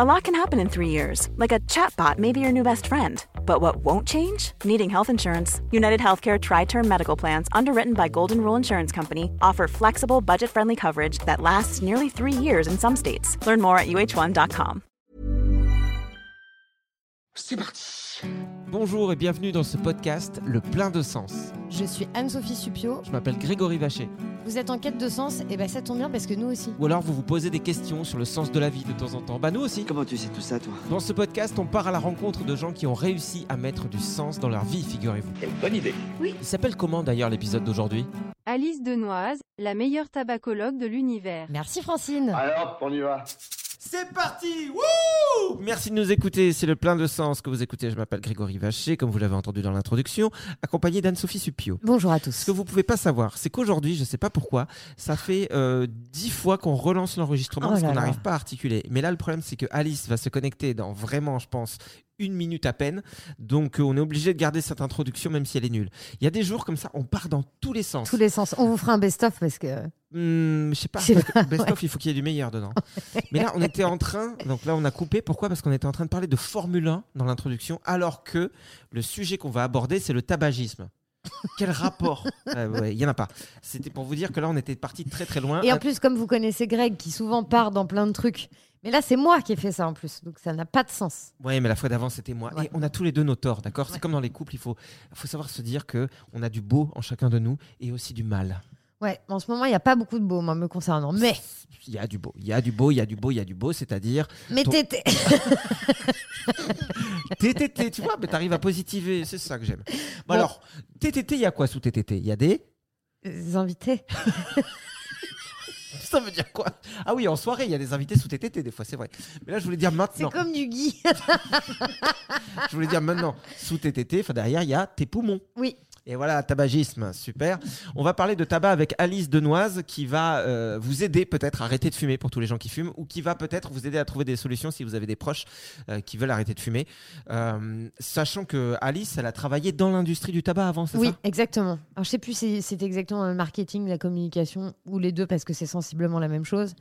A lot can happen in three years, like a chatbot may be your new best friend. But what won't change? Needing health insurance. United Healthcare Tri Term Medical Plans, underwritten by Golden Rule Insurance Company, offer flexible, budget friendly coverage that lasts nearly three years in some states. Learn more at uh1.com. C'est parti Bonjour et bienvenue dans ce podcast Le plein de sens. Je suis Anne-Sophie Supio. Je m'appelle Grégory Vacher. Vous êtes en quête de sens Et ben ça tombe bien parce que nous aussi. Ou alors vous vous posez des questions sur le sens de la vie de temps en temps. Bah nous aussi. Comment tu sais tout ça, toi? Dans ce podcast, on part à la rencontre de gens qui ont réussi à mettre du sens dans leur vie, figurez-vous. Quelle bonne idée Il s'appelle comment d'ailleurs l'épisode d'aujourd'hui? Alice Denoise, la meilleure tabacologue de l'univers. Merci Francine. Alors, on y va C'est parti Wouh Merci de nous écouter, c'est le plein de sens que vous écoutez. Je m'appelle Grégory Vacher, comme vous l'avez entendu dans l'introduction, accompagné d'Anne-Sophie Supio. Bonjour à Ce tous. que vous pouvez pas savoir, c'est qu'aujourd'hui, je sais pas pourquoi, ça fait euh, dix fois qu'on relance l'enregistrement Oh parce qu'on n'arrive pas à articuler. Mais là, le problème, c'est que Alice va se connecter dans vraiment, je pense, une minute à peine. Donc, euh, on est obligé de garder cette introduction, même si elle est nulle. Il y a des jours comme ça, on part dans tous les sens. Tous les sens. On vous fera un best-of parce que. Hmm, je sais pas. Je sais parce que Best of, il faut qu'il y ait du meilleur dedans. Mais là, on était en train. Donc là, on a coupé. Pourquoi? Parce qu'on était en train de parler de Formule 1 dans l'introduction, alors que le sujet qu'on va aborder, c'est le tabagisme. Quel rapport? Euh, ouais, Il y en a pas. C'était pour vous dire que là, on était parti très très loin. Et en plus, comme vous connaissez Greg, qui souvent part dans plein de trucs. Mais là, c'est moi qui ai fait ça en plus. Donc ça n'a pas de sens. Ouais, mais la fois d'avant, c'était moi. Ouais. Et on a tous les deux nos torts, d'accord? C'est comme dans les couples, il faut, faut savoir se dire que on a du beau en chacun de nous et aussi du mal. Ouais, en ce moment, il n'y a pas beaucoup de beau, moi, me concernant. Mais, Il y a du beau, il y a du beau, il y a du beau, il y a du beau, c'est-à-dire mais Ton- t'étais. TTT, tu vois, mais t'arrives à positiver, c'est ça que j'aime. Bon, Bon. alors, TTT, il y a quoi sous TTT Il y a des. Les invités. Ça veut dire quoi? Ah oui, en soirée, il y a des invités sous TTT, des fois, c'est vrai. Mais là, je voulais dire C'est maintenant. comme du gui. Je voulais dire maintenant. Sous TTT, enfin, derrière, il y a tes poumons. oui. Et voilà, tabagisme, super. On va parler de tabac avec Alice Denoise qui va euh, vous aider peut-être à arrêter de fumer pour tous les gens qui fument ou qui va peut-être vous aider à trouver des solutions si vous avez des proches euh, qui veulent arrêter de fumer. Euh, sachant que Alice, elle a travaillé dans l'industrie du tabac avant, c'est Oui, ça? exactement. Alors, je sais plus si c'est exactement le marketing, la communication ou les deux parce que c'est sensiblement la même chose.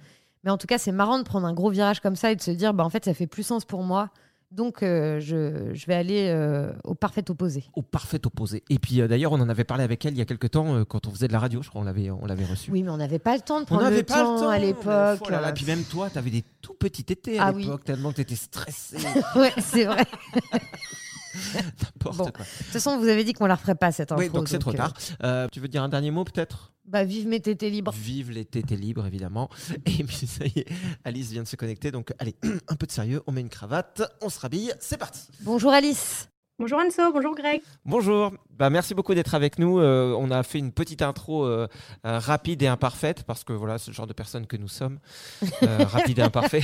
Mais en tout cas, c'est marrant de prendre un gros virage comme ça et de se dire, bah, en fait, ça fait plus sens pour moi. Donc, euh, je, je vais aller euh, au parfait opposé. Au parfait opposé. Et puis euh, d'ailleurs, on en avait parlé avec elle il y a quelques temps quand on faisait de la radio, je crois, on l'avait, on l'avait reçue. Oui, mais on n'avait pas le temps de On prendre n'avait le, pas temps le temps à l'époque. oh là là, euh, Puis même toi, tu avais des tout petits tétés à Ah oui. l'époque, tellement que tu étais stressé. Ouais, c'est vrai. N'importe Bon. quoi. De toute façon, vous avez dit qu'on la referait pas cette intro. Oui, donc c'est trop euh, tard. Euh, tu veux dire un dernier mot peut-être? Bah, vive mes tétés libres. Vive les tétés libres, évidemment. Et puis ça y est, Alice vient de se connecter. Donc allez, un peu de sérieux, on met une cravate, on se rhabille, c'est parti. Bonjour Alice. Bonjour Anso, bonjour Greg. Bonjour, bah, merci beaucoup d'être avec nous. Euh, on a fait une petite intro euh, euh, rapide et imparfaite parce que voilà, c'est le genre de personnes que nous sommes, rapide et imparfait.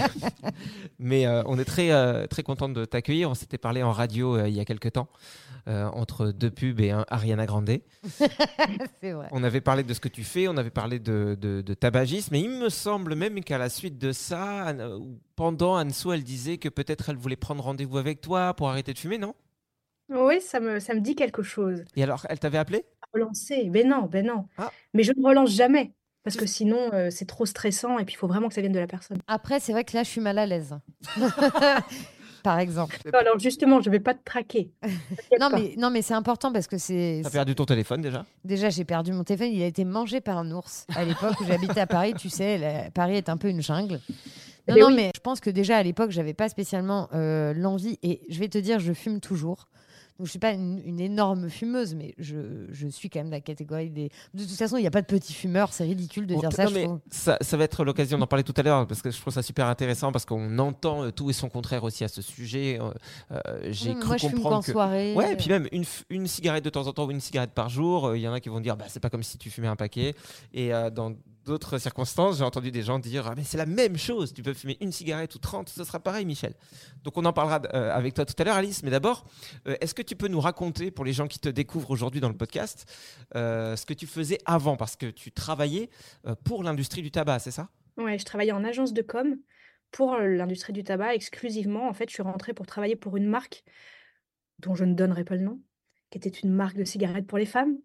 Mais on est très très content de t'accueillir. On s'était parlé en radio il y a quelques temps entre deux pubs et un Ariana Grande. c'est vrai. On avait parlé de ce que tu fais, on avait parlé de, de, de tabagisme, et il me semble même qu'à la suite de ça, pendant Anso, elle disait que peut-être elle voulait prendre rendez-vous avec toi pour arrêter de fumer, non? Oui, ça me, ça me dit quelque chose. Et alors, elle t'avait appelé? Relancer, ben non, ben non. Ah. Mais je ne relance jamais, parce que sinon euh, c'est trop stressant et puis il faut vraiment que ça vienne de la personne. Après, c'est vrai que là, je suis mal à l'aise. Par exemple. Non, alors justement, je ne vais pas te traquer. Non pas. mais, non, mais c'est important parce que c'est. T'as perdu ton téléphone déjà? Déjà, j'ai perdu mon téléphone. Il a été mangé par un ours à l'époque où j'habitais à Paris. Tu sais, la- Paris est un peu une jungle. Non, Mais non, oui. mais je pense que déjà à l'époque, j'avais pas spécialement euh, l'envie. Et je vais te dire, je fume toujours. Donc, je suis pas une, une énorme fumeuse, mais je, je suis quand même de la catégorie des. De toute façon, il n'y a pas de petits fumeurs. C'est ridicule de Bon, dire ça. mais ça, ça va être l'occasion d'en parler tout à l'heure parce que je trouve ça super intéressant parce qu'on entend euh, tout et son contraire aussi à ce sujet. Euh, euh, J'ai Mmh, cru Moi, je fume comprendre que. soirée. Ouais, et puis même une, une cigarette de temps en temps ou une cigarette par jour, il y en a qui vont dire bah, c'est pas comme si tu fumais un paquet. Et dans d'autres circonstances, j'ai entendu des gens dire ah, mais c'est la même chose, tu peux fumer une cigarette ou 30, ce sera pareil, Michel. Donc on en parlera euh, avec toi tout à l'heure, Alice. Mais d'abord, euh, est-ce que tu peux nous raconter, pour les gens qui te découvrent aujourd'hui dans le podcast, euh, ce que tu faisais avant? Parce que tu travaillais pour l'industrie du tabac, c'est ça? Ouais, je travaillais en agence de com pour l'industrie du tabac exclusivement. En fait, je suis rentrée pour travailler pour une marque dont je ne donnerai pas le nom, qui était une marque de cigarettes pour les femmes.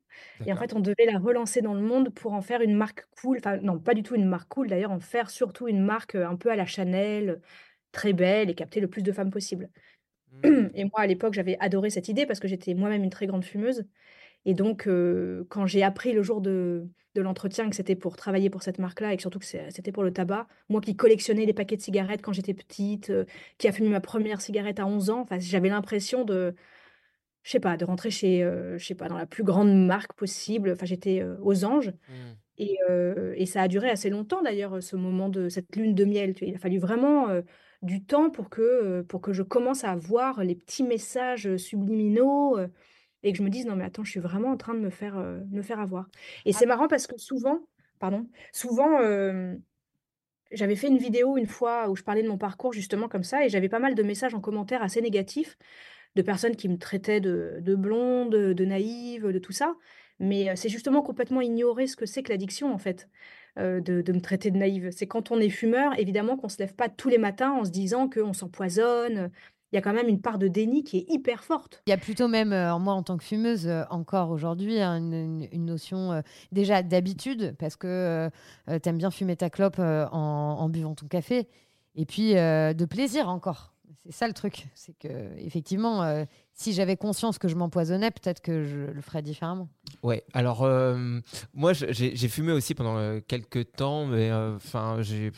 Et en fait, on devait la relancer dans le monde pour en faire une marque cool. Enfin, non, pas du tout une marque cool, d'ailleurs, en faire surtout une marque euh, un peu à la Chanel, très belle et capter le plus de femmes possible. Hmm. Et moi, à l'époque, j'avais adoré cette idée parce que j'étais moi-même une très grande fumeuse. Et donc, euh, quand j'ai appris le jour de, de l'entretien que c'était pour travailler pour cette marque-là et que surtout que c'était pour le tabac, moi qui collectionnais les paquets de cigarettes quand j'étais petite, euh, qui a fumé ma première cigarette à 11 ans, j'avais l'impression de, je sais pas, de rentrer chez, euh, je sais pas, dans la plus grande marque possible. Enfin, j'étais euh, aux anges. Et, euh, et ça a duré assez longtemps d'ailleurs, ce moment de cette lune de miel. tu vois. Il a fallu vraiment du temps pour que, pour que je commence à voir les petits messages subliminaux et que je me dise, non mais attends, je suis vraiment en train de me faire, me faire avoir. Et c'est marrant parce que souvent, pardon, souvent, j'avais fait une vidéo une fois où je parlais de mon parcours justement comme ça et j'avais pas mal de messages en commentaire assez négatifs de personnes qui me traitaient de, de blonde, de naïve, de tout ça. Mais c'est justement complètement ignorer ce que c'est que l'addiction, en fait, de, me traiter de naïve. C'est quand on est fumeur, évidemment qu'on se lève pas tous les matins en se disant qu'on s'empoisonne. Il y a quand même une part de déni qui est hyper forte. Il y a plutôt même, euh, moi en tant que fumeuse, encore aujourd'hui, hein, une, notion déjà d'habitude, parce que tu aimes bien fumer ta clope en, buvant ton café, et puis de plaisir encore. C'est ça le truc, c'est que effectivement, euh, si j'avais conscience que je m'empoisonnais, peut-être que je le ferais différemment. Ouais, alors euh, moi j'ai fumé aussi pendant euh, quelques temps, mais enfin j'ai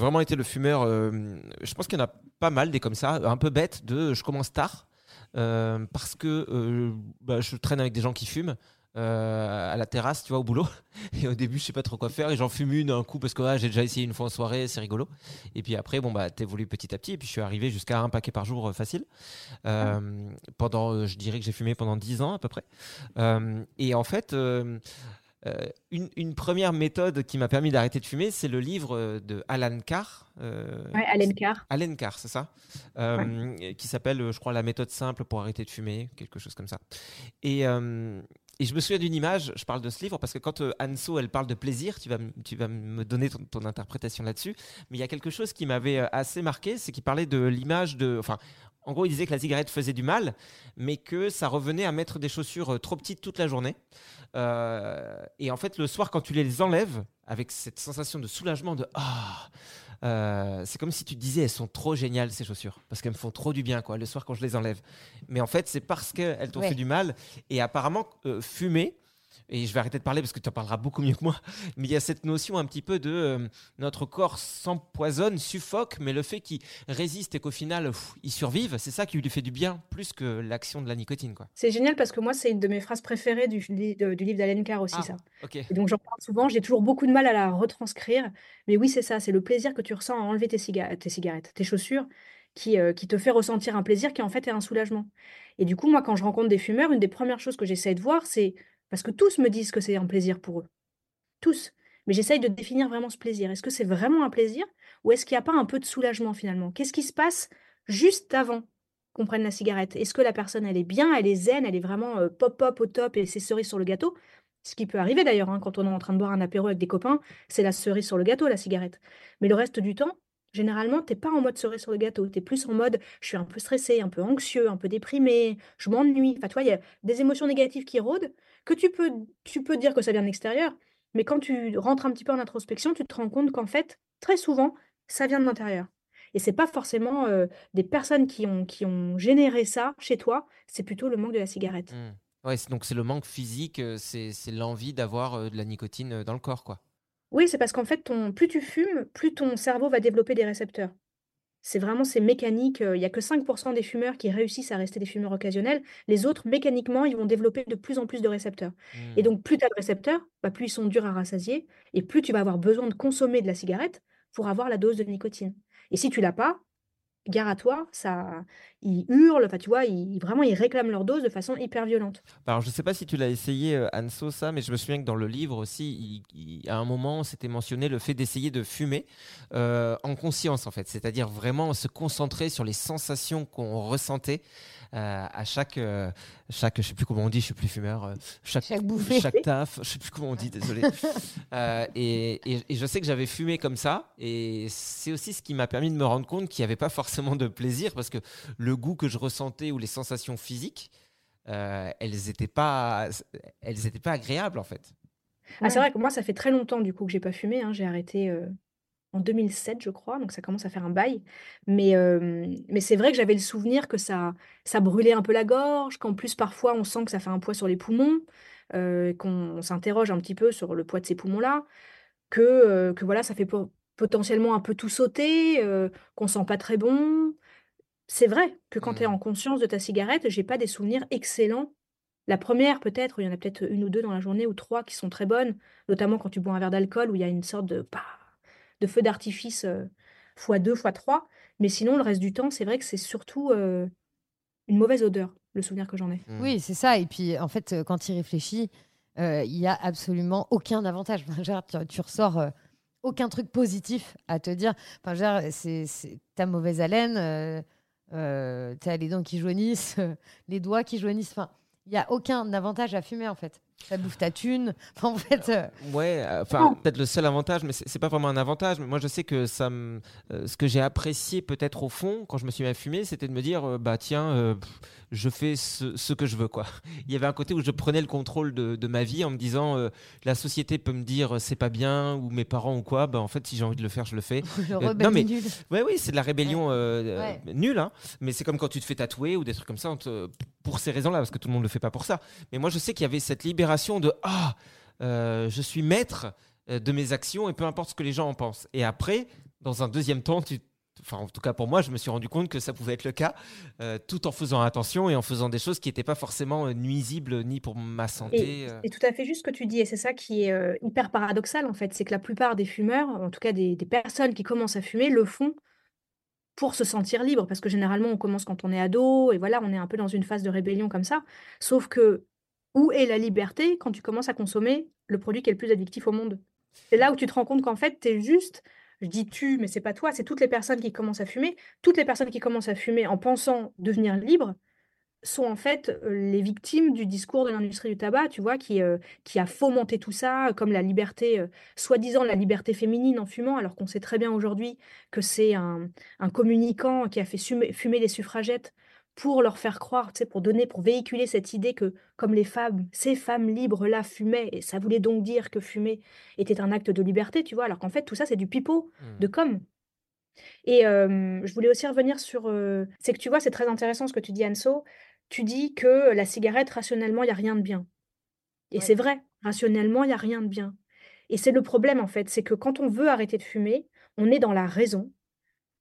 vraiment été le fumeur. je pense qu'il y en a pas mal des comme ça, un peu bête de je commence tard parce que bah, je traîne avec des gens qui fument. Euh, à la terrasse, tu vois, au boulot. Et au début, je sais pas trop quoi faire. Et j'en fume une un coup parce que ah, j'ai déjà essayé une fois en soirée, c'est rigolo. Et puis après, bon, bah, t'évolues petit à petit. Et puis je suis arrivé jusqu'à un paquet par jour euh, facile. Euh, pendant, euh, je dirais que j'ai fumé pendant 10 ans à peu près. Et en fait, euh, une, une première méthode qui m'a permis d'arrêter de fumer, c'est le livre de Alan Carr. euh, Ouais, Allen Carr. Allen Carr, c'est ça Euh, Qui s'appelle, je crois, La méthode simple pour arrêter de fumer, quelque chose comme ça. Et, et je me souviens d'une image, je parle de ce livre, parce que quand euh, Anso, elle parle de plaisir, tu vas, me donner ton, ton interprétation là-dessus. Mais il y a quelque chose qui m'avait euh, assez marqué, c'est qu'il parlait de l'image de. Enfin, en gros, il disait que la cigarette faisait du mal, mais que ça revenait à mettre des chaussures euh, trop petites toute la journée. Euh, et en fait, le soir, quand tu les enlèves, avec cette sensation de soulagement, de ah, euh, c'est comme si tu te disais elles sont trop géniales ces chaussures parce qu'elles me font trop du bien quoi le soir quand je les enlève. Mais en fait, c'est parce qu'elles t'ont Ouais. fait du mal et apparemment euh, fumer. Et je vais arrêter de parler parce que tu en parleras beaucoup mieux que moi. Mais il y a cette notion un petit peu de euh, notre corps s'empoisonne, suffoque, mais le fait qu'il résiste et qu'au final pff, il survive, c'est ça qui lui fait du bien plus que l'action de la nicotine quoi. C'est génial parce que moi, c'est une de mes phrases préférées du, li- de- du livre d'Allen Carr aussi, Ah. ça. Et donc j'en parle souvent, j'ai toujours beaucoup de mal à la retranscrire. Mais oui, c'est ça, c'est le plaisir que tu ressens à enlever tes, ciga- tes cigarettes, tes chaussures, qui, euh, qui te fait ressentir un plaisir qui en fait est un soulagement. Et du coup, moi, quand je rencontre des fumeurs, une des premières choses que j'essaie de voir, c'est parce que tous me disent que c'est un plaisir pour eux. Tous. Mais j'essaye de définir vraiment ce plaisir. Est-ce que c'est vraiment un plaisir ou est-ce qu'il n'y a pas un peu de soulagement finalement? Qu'est-ce qui se passe juste avant qu'on prenne la cigarette? Est-ce que la personne, elle est bien, elle est zen, elle est vraiment euh, pop-pop au top et c'est cerise sur le gâteau? Ce qui peut arriver d'ailleurs, hein, quand on est en train de boire un apéro avec des copains, c'est la cerise sur le gâteau, la cigarette. Mais le reste du temps, généralement, t'es pas en mode cerise sur le gâteau. Tu es plus en mode je suis un peu stressé, un peu anxieux, un peu déprimé, je m'ennuie. Enfin, tu vois, il y a des émotions négatives qui rôdent que tu peux, tu peux dire que ça vient de l'extérieur, mais quand tu rentres un petit peu en introspection, tu te rends compte qu'en fait, très souvent, ça vient de l'intérieur. Et c'est pas forcément euh, des personnes qui ont, qui ont généré ça chez toi, c'est plutôt le manque de la cigarette. Hmm. Ouais, donc c'est le manque physique, euh, c'est c'est l'envie d'avoir euh, de la nicotine dans le corps quoi. Oui, c'est parce qu'en fait, ton plus tu fumes, plus ton cerveau va développer des récepteurs. C'est vraiment c'est mécanique, heu, il y a que 5% des fumeurs qui réussissent à rester des fumeurs occasionnels. Les autres, mécaniquement, ils vont développer de plus en plus de récepteurs et Mmh. donc plus tu as de récepteurs, bah, plus ils sont durs à rassasier et plus tu vas avoir besoin de consommer de la cigarette pour avoir la dose de nicotine et si tu l'as pas, gare à toi, ça ils hurlent, enfin, tu vois, ils vraiment, ils réclament leur dose de façon hyper violente. Alors, je ne sais pas si tu l'as essayé, heu, Anso, ça, mais je me souviens que dans le livre aussi, il il à un moment, c'était mentionné le fait d'essayer de fumer, heu, en conscience, en fait. C'est-à-dire vraiment se concentrer sur les sensations qu'on ressentait, heu, à chaque, heu, chaque je sais plus comment on dit, je suis plus fumeur, chaque Chaque bouffée. chaque taf, je sais plus comment on dit, désolé. Et et et je sais que j'avais fumé comme ça et c'est aussi ce qui m'a permis de me rendre compte qu'il y avait pas forcément de plaisir parce que le goût que je ressentais ou les sensations physiques, heu, elles étaient pas elles étaient pas agréables, en fait. Ah, c'est vrai que moi, ça fait très longtemps, du coup, que j'ai pas fumé, hein. J'ai arrêté, heu, en 2007, je crois, donc ça commence à faire un bail. Mais, hem, mais c'est vrai que j'avais le souvenir que ça ça brûlait un peu la gorge, qu'en plus, parfois, on sent que ça fait un poids sur les poumons, qu'on s'interroge un petit peu sur le poids de ces poumons-là, que, que voilà, ça fait po potentiellement un peu tout sauter, heu, qu'on sent pas très bon. C'est vrai que quand tu es Mmh. en conscience de ta cigarette, j'ai pas des souvenirs excellents. La première peut-être, il y en a peut-être une ou 2 dans la journée ou 3 qui sont très bonnes, notamment quand tu bois un verre d'alcool où il y a une sorte de pa de feu d'artifice, heu, fois 2 fois 3. Mais sinon, le reste du temps, c'est vrai que c'est surtout, heu, une mauvaise odeur, le souvenir que j'en ai. Mmh. Oui, c'est ça et puis, en fait, quand tu y réfléchis, heu, il y a absolument aucun avantage. Dire, tu tu ressors, heu, aucun truc positif à te dire. Enfin, je veux dire, c'est c'est tu mauvaise haleine, heu heu, tu les dents qui jaunissent, les doigts qui jaunissent. Enfin, il y a aucun avantage à fumer, en fait. Ça bouffe ta thune. Enfin, en fait, heu, Ouais, euh, enfin, peut-être le seul avantage, mais c'est c'est pas vraiment un avantage. Mais moi, je sais que ça me, euh, ce que j'ai apprécié peut-être au fond quand je me suis mis à fumer, c'était de me dire, euh, bah tiens, euh, pff, je fais ce, ce que je veux, quoi. Il y avait un côté où je prenais le contrôle de, de ma vie en me disant, euh, la société peut me dire euh, c'est pas bien ou mes parents ou quoi. Bah en fait, si j'ai envie de le faire, je le fais. le Euh, non, mais- nul. Ouais, oui, c'est de la rébellion euh, Ouais. nulle, hein. mais c'est comme quand tu te fais tatouer ou des trucs comme ça, te- pour ces raisons-là, parce que tout le monde ne le fait pas pour ça. Mais moi, je sais qu'il y avait cette libération de Ah, je suis maître de mes actions et peu importe ce que les gens en pensent. Et après, dans un deuxième temps, tu. Enfin, en tout cas pour moi, je me suis rendu compte que ça pouvait être le cas, euh, tout en faisant attention et en faisant des choses qui n'étaient pas forcément euh, nuisibles ni pour ma santé. Et euh. c'est tout à fait juste ce que tu dis et c'est ça qui est, hyper paradoxal, en fait. C'est que la plupart des fumeurs, en tout cas des des personnes qui commencent à fumer, le font pour se sentir libre. Parce que généralement, on commence quand on est ado et voilà, on est un peu dans une phase de rébellion comme ça. Sauf que, où est la liberté quand tu commences à consommer le produit qui est le plus addictif au monde? C'est là où tu te rends compte qu'en fait, tu es juste je dis «tu», mais c'est pas toi, c'est toutes les personnes qui commencent à fumer. Toutes les personnes qui commencent à fumer en pensant devenir libres sont en fait, heu, les victimes du discours de l'industrie du tabac, tu vois? Qui, heu, qui a fomenté tout ça, comme la liberté, soi-disant la liberté féminine en fumant, alors qu'on sait très bien aujourd'hui que c'est un un communicant qui a fait fumer les suffragettes pour leur faire croire, tu sais, pour donner pour véhiculer cette idée que, comme les femmes ces femmes libres-là fumaient et ça voulait donc dire que fumer était un acte de liberté, tu vois? Alors qu'en fait, tout ça, c'est du pipeau de com. Et je voulais aussi revenir sur, c'est que tu vois, c'est très intéressant ce que tu dis Anso. Tu dis que la cigarette, rationnellement, il y a rien de bien. Et Ouais. c'est vrai, rationnellement, il y a rien de bien. Et c'est le problème, en fait, c'est que quand on veut arrêter de fumer, on est dans la raison,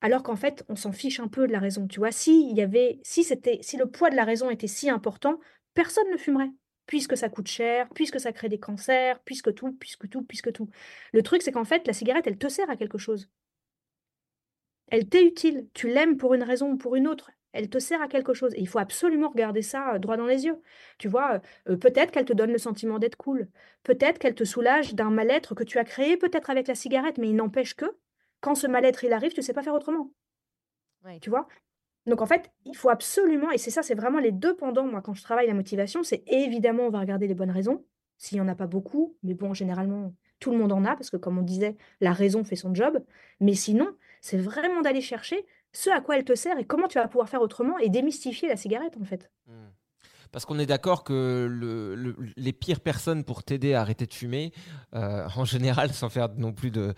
alors qu'en fait, on s'en fiche un peu de la raison, tu vois? Si y avait si c'était si le poids de la raison était si important, personne ne fumerait, puisque ça coûte cher, puisque ça crée des cancers, puisque tout, puisque tout, puisque tout. Le truc, c'est qu'en fait, la cigarette, elle te sert à quelque chose. Elle t'est utile. Tu l'aimes pour une raison ou pour une autre. Elle te sert à quelque chose et il faut absolument regarder ça, heu, droit dans les yeux. Tu vois, heu peut-être qu'elle te donne le sentiment d'être cool. Peut-être qu'elle te soulage d'un mal-être que tu as créé peut-être avec la cigarette, mais il n'empêche que, quand ce mal-être il arrive, tu sais pas faire autrement. Ouais. Tu vois? Donc en fait, il faut absolument et c'est ça, c'est vraiment les 2 pendants, moi, quand je travaille la motivation, c'est évidemment, on va regarder les bonnes raisons, s'il y en a pas beaucoup, mais bon, généralement, tout le monde en a parce que comme on disait, la raison fait son job. Mais sinon, c'est vraiment d'aller chercher ce à quoi elle te sert et comment tu vas pouvoir faire autrement et démystifier la cigarette, en fait. Hmm. Parce qu'on est d'accord que le- le- les pires personnes pour t'aider à arrêter de fumer, euh, en général, sans faire non plus de,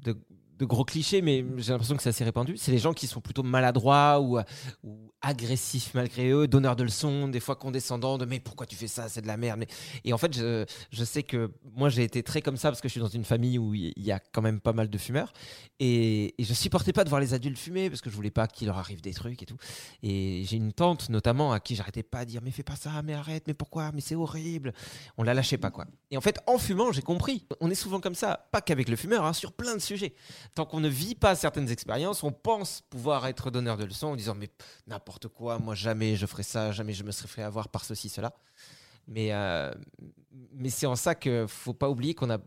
de, de gros clichés, mais j'ai l'impression que c'est assez répandu. C'est les gens qui sont plutôt maladroits ou, ou agressifs malgré eux, donneurs de leçons, des fois condescendants, de mais pourquoi tu fais ça, c'est de la merde. Et en fait, je, je sais que moi j'ai été très comme ça parce que je suis dans une famille où il y a quand même pas mal de fumeurs. Et, et je supportais pas de voir les adultes fumer parce que je voulais pas qu'il leur arrive des trucs et tout. Et j'ai une tante notamment à qui j'arrêtais pas de dire mais fais pas ça, mais arrête, mais pourquoi, mais c'est horrible. On la lâchait pas quoi. Et en fait, en fumant, j'ai compris. On est souvent comme ça, pas qu'avec le fumeur, hein, sur plein de sujets. Tant qu'on ne vit pas certaines expériences, on pense pouvoir être donneur de leçons en disant mais n'importe quoi, moi jamais je ferai ça, jamais je me serais fait avoir par ceci, cela. Mais, euh, mais c'est en ça qu'il faut pas oublier qu'on a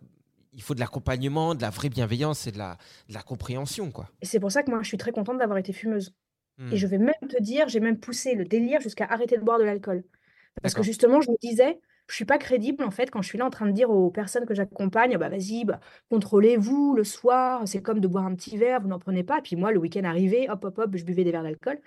il faut de l'accompagnement, de la vraie bienveillance et de la, de la compréhension. Quoi. Et c'est pour ça que moi, je suis très contente d'avoir été fumeuse. Hmm. Et je vais même te dire, j'ai même poussé le délire jusqu'à arrêter de boire de l'alcool. Parce que justement, je me disais, je suis pas crédible en fait quand je suis là en train de dire aux personnes que j'accompagne, bah vas-y, bah, contrôlez-vous le soir, c'est comme de boire un petit verre, vous n'en prenez pas. Puis moi, le week-end arrivé, hop, hop, hop, je buvais des verres d'alcool.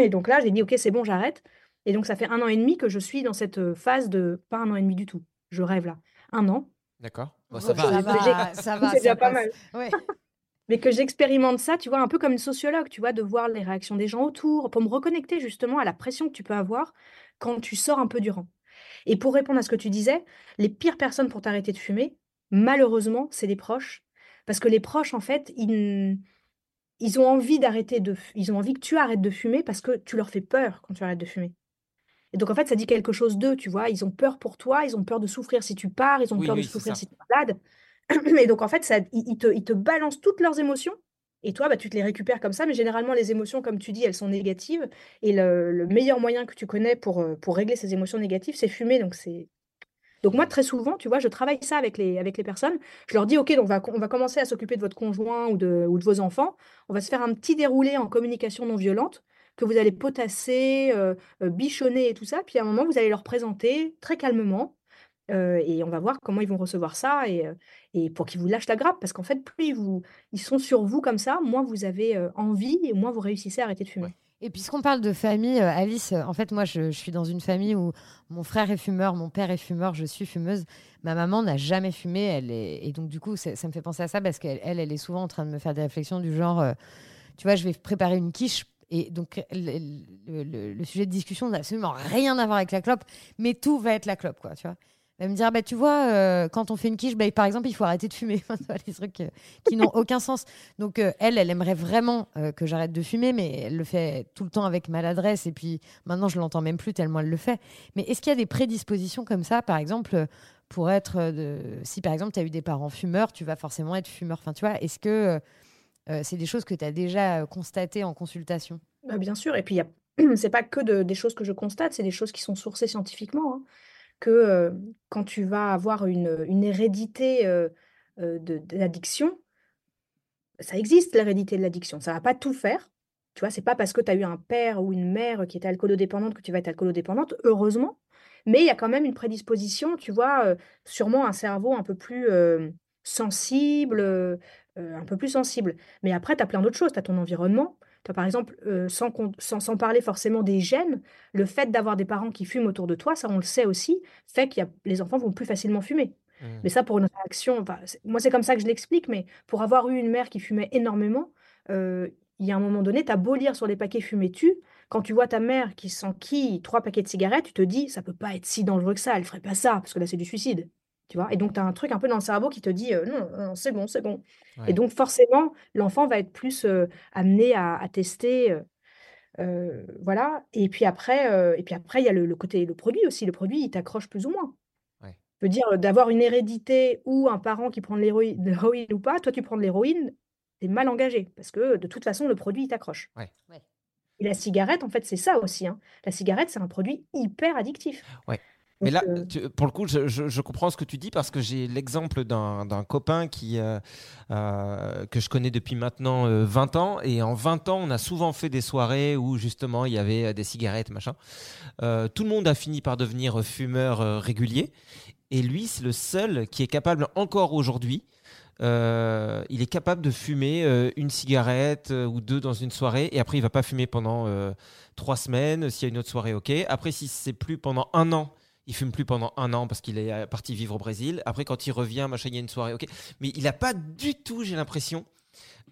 Et donc là, j'ai dit, ok, c'est bon, j'arrête. Et donc ça fait un an et demi que je suis dans cette phase de, pas un an et demi du tout, je rêve là, un an. D'accord. Bon, Ça ça va. va, ça va, C'est déjà ça pas mal. Ouais. Mais que j'expérimente ça, tu vois, un peu comme une sociologue, tu vois, de voir les réactions des gens autour, pour me reconnecter justement à la pression que tu peux avoir quand tu sors un peu du rang. Et pour répondre à ce que tu disais, les pires personnes pour t'arrêter de fumer, malheureusement, c'est les proches. Parce que les proches, en fait, ils, ils ont envie d'arrêter de, f- ils ont envie que tu arrêtes de fumer parce que tu leur fais peur quand tu arrêtes de fumer. Et donc, en fait, ça dit quelque chose d'eux, tu vois. Ils ont peur pour toi, ils ont peur de souffrir si tu pars, ils ont Oui, peur oui, de souffrir si tu es malade. Et donc, en fait, ça, ils te, ils te balancent toutes leurs émotions. Et toi, bah, tu te les récupères comme ça. Mais généralement, les émotions, comme tu dis, elles sont négatives. Et le, le meilleur moyen que tu connais pour, euh, pour régler ces émotions négatives, c'est fumer. Donc, c'est... donc moi, très souvent, tu vois, je travaille ça avec les, avec les personnes. Je leur dis, OK, donc on va, on va commencer à s'occuper de votre conjoint ou de, ou de vos enfants. On va se faire un petit déroulé en communication non violente que vous allez potasser, euh, euh, bichonner et tout ça. Puis à un moment, vous allez leur présenter très calmement. Et on va voir comment ils vont recevoir ça et, et pour qu'ils vous lâchent la grappe. Parce qu'en fait, plus ils, vous, ils sont sur vous comme ça, moins vous avez envie et moins vous réussissez à arrêter de fumer. Et puisqu'on parle de famille, Alice, en fait, moi, je, je suis dans une famille où mon frère est fumeur, mon père est fumeur, je suis fumeuse. Ma maman n'a jamais fumé, elle est... et donc du coup, ça, me fait penser à ça parce qu'elle, elle, elle est souvent en train de me faire des réflexions du genre, tu vois, je vais préparer une quiche. Et donc, le- le sujet de discussion n'a absolument rien à voir avec la clope, mais tout va être la clope, quoi, tu vois. Va me dire, bah, tu vois, euh, quand on fait une quiche, bah, par exemple, il faut arrêter de fumer. Des trucs euh, qui n'ont aucun sens. Donc, euh, elle, elle aimerait vraiment que j'arrête de fumer, mais elle le fait tout le temps avec maladresse. Et puis, maintenant, je l'entends même plus tellement elle le fait. Mais est-ce qu'il y a des prédispositions comme ça, par exemple, pour être. Si, par exemple, tu as eu des parents fumeurs, tu vas forcément être fumeur. Enfin, tu vois, est-ce que c'est des choses que tu as déjà constatées en consultation? Bah, bien sûr, et puis y a... c'est pas que de- des choses que je constate, c'est des choses qui sont sourcées scientifiquement. hein. Que quand tu vas avoir une, une hérédité de, l'addiction, ça existe l'hérédité de l'addiction. Ça va pas tout faire. Tu vois, pas parce que tu as eu un père ou une mère qui était alcoolodépendante que tu vas être alcoolodépendante, heureusement. Mais il y a quand même une prédisposition, tu vois, sûrement un cerveau un peu plus sensible, un peu plus sensible. Mais après, tu as plein d'autres choses. Tu as ton environnement. Toi, par exemple, euh, sans, qu'on- sans, sans parler forcément des gènes, le fait d'avoir des parents qui fument autour de toi, ça on le sait aussi, fait que les enfants vont plus facilement fumer. Mmh. Mais ça, pour une réaction, enfin, moi c'est comme ça que je l'explique, mais pour avoir eu une mère qui fumait énormément, euh, il y a un moment donné, tu as beau lire sur les paquets fumez-tu, quand tu vois ta mère qui s'enquille trois paquets de cigarettes, tu te dis, ça peut pas être si dangereux que ça, elle ferait pas ça, parce que là c'est du suicide. Tu vois? Et donc, tu as un truc un peu dans le cerveau qui te dit, euh, non, non, c'est bon, c'est bon. Ouais. Et donc, forcément, l'enfant va être plus euh, amené à, à tester. euh, euh, voilà. Et puis après, euh, et puis après, il y a le, le côté, le produit aussi. Le produit, il t'accroche plus ou moins. Ouais. Je veux dire, d'avoir une hérédité ou un parent qui prend de l'héroïne de l'héroïne ou pas, toi, tu prends de l'héroïne, t'es mal engagé. Parce que de toute façon, le produit, il t'accroche. Ouais. Ouais. Et la cigarette, en fait, c'est ça aussi. hein. La cigarette, c'est un produit hyper addictif. Ouais. Mais là, euh, tu- pour le coup, je, je- je comprends ce que tu dis parce que j'ai l'exemple d'un copain qui, euh, euh, que je connais depuis maintenant euh, 20 ans. Et en 20 ans, on a souvent fait des soirées où justement il y avait des cigarettes, machin. Tout le monde a fini par devenir fumeur régulier. Et lui, c'est le seul qui est capable encore aujourd'hui. euh, il est capable de fumer euh, une cigarette euh, ou deux dans une soirée et après il va pas fumer pendant trois semaines. S'il y a une autre soirée, ok. Après, si c'est plus pendant un an, il fume plus pendant un an parce qu'il est euh, parti vivre au Brésil. Après, quand il revient, machin, il y a une soirée. Mais il n'a pas du tout, j'ai l'impression,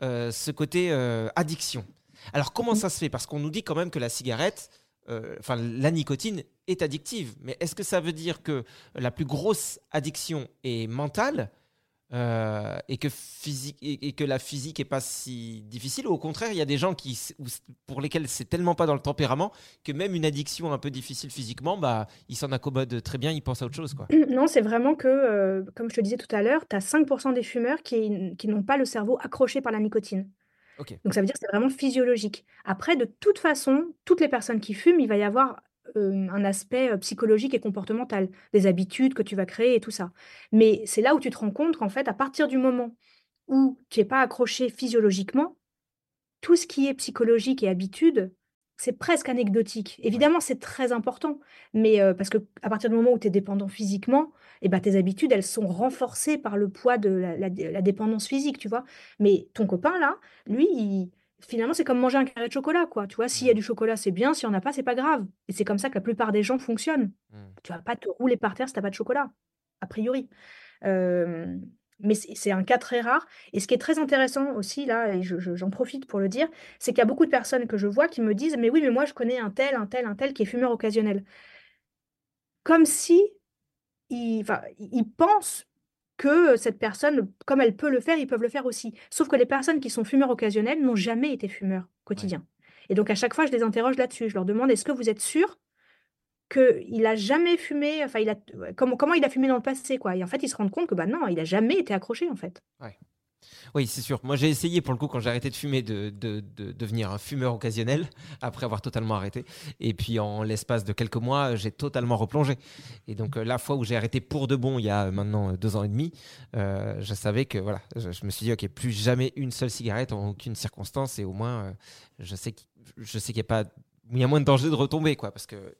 euh, ce côté euh, addiction. Alors comment ça se fait? Parce qu'on nous dit quand même que la cigarette, enfin la nicotine est addictive. Mais est-ce que ça veut dire que la plus grosse addiction est mentale? Euh, et, que physique, et, et que la physique est pas si difficile ou au contraire il y a des gens qui, pour lesquels c'est tellement pas dans le tempérament que même une addiction un peu difficile physiquement bah ils s'en accommodent très bien ils pensent à autre chose quoi Non, c'est vraiment que, euh, comme je te disais tout à l'heure, tu as 5% des fumeurs qui, qui n'ont pas le cerveau accroché par la nicotine. Donc ça veut dire que c'est vraiment physiologique. Après, de toute façon, toutes les personnes qui fument, il va y avoir euh, un aspect psychologique et comportemental, des habitudes que tu vas créer et tout ça. Mais c'est là où tu te rends compte qu'en fait, à partir du moment où tu n'es pas accroché physiologiquement, tout ce qui est psychologique et habitude, c'est presque anecdotique. Évidemment, c'est très important, mais euh, parce que à partir du moment où tu es dépendant physiquement, eh ben, tes habitudes, elles sont renforcées par le poids de la, la- la dépendance physique, tu vois. Mais ton copain, là, lui, il- finalement, c'est comme manger un carré de chocolat, quoi. Tu vois, s'il y a du chocolat, c'est bien, s'il n'y en a pas, c'est pas grave. Et c'est comme ça que la plupart des gens fonctionnent. Mm. Tu vas pas te rouler par terre si tu n'as pas de chocolat, a priori. Euh, mais c'est un cas très rare. Et ce qui est très intéressant aussi, là, et je- je- j'en profite pour le dire, c'est qu'il y a beaucoup de personnes que je vois qui me disent, mais oui, mais moi, je connais un tel, un tel, un tel qui est fumeur occasionnel. Comme si ils, ils pensent que cette personne, comme elle peut le faire, ils peuvent le faire aussi. Sauf que les personnes qui sont fumeurs occasionnels n'ont jamais été fumeurs quotidiens. Et donc, à chaque fois, je les interroge là-dessus. Je leur demande, est-ce que vous êtes sûr qu'il a jamais fumé, enfin, il a, comment, comment il a fumé dans le passé, quoi? Et en fait, ils se rendent compte que, bah non, il a jamais été accroché, en fait. Oui, c'est sûr. Moi, j'ai essayé pour le coup, quand j'ai arrêté de fumer, de, de- de devenir un fumeur occasionnel, après avoir totalement arrêté. Et puis, en l'espace de quelques mois, j'ai totalement replongé. Et donc, euh, la fois où j'ai arrêté pour de bon, il y a maintenant euh, deux ans et demi, euh, je savais que, voilà, je, je me suis dit, OK, plus jamais une seule cigarette en aucune circonstance. Et au moins, euh, je sais qu'il je sais qu'il y a pas. Il y a moins de danger de retomber, quoi, parce que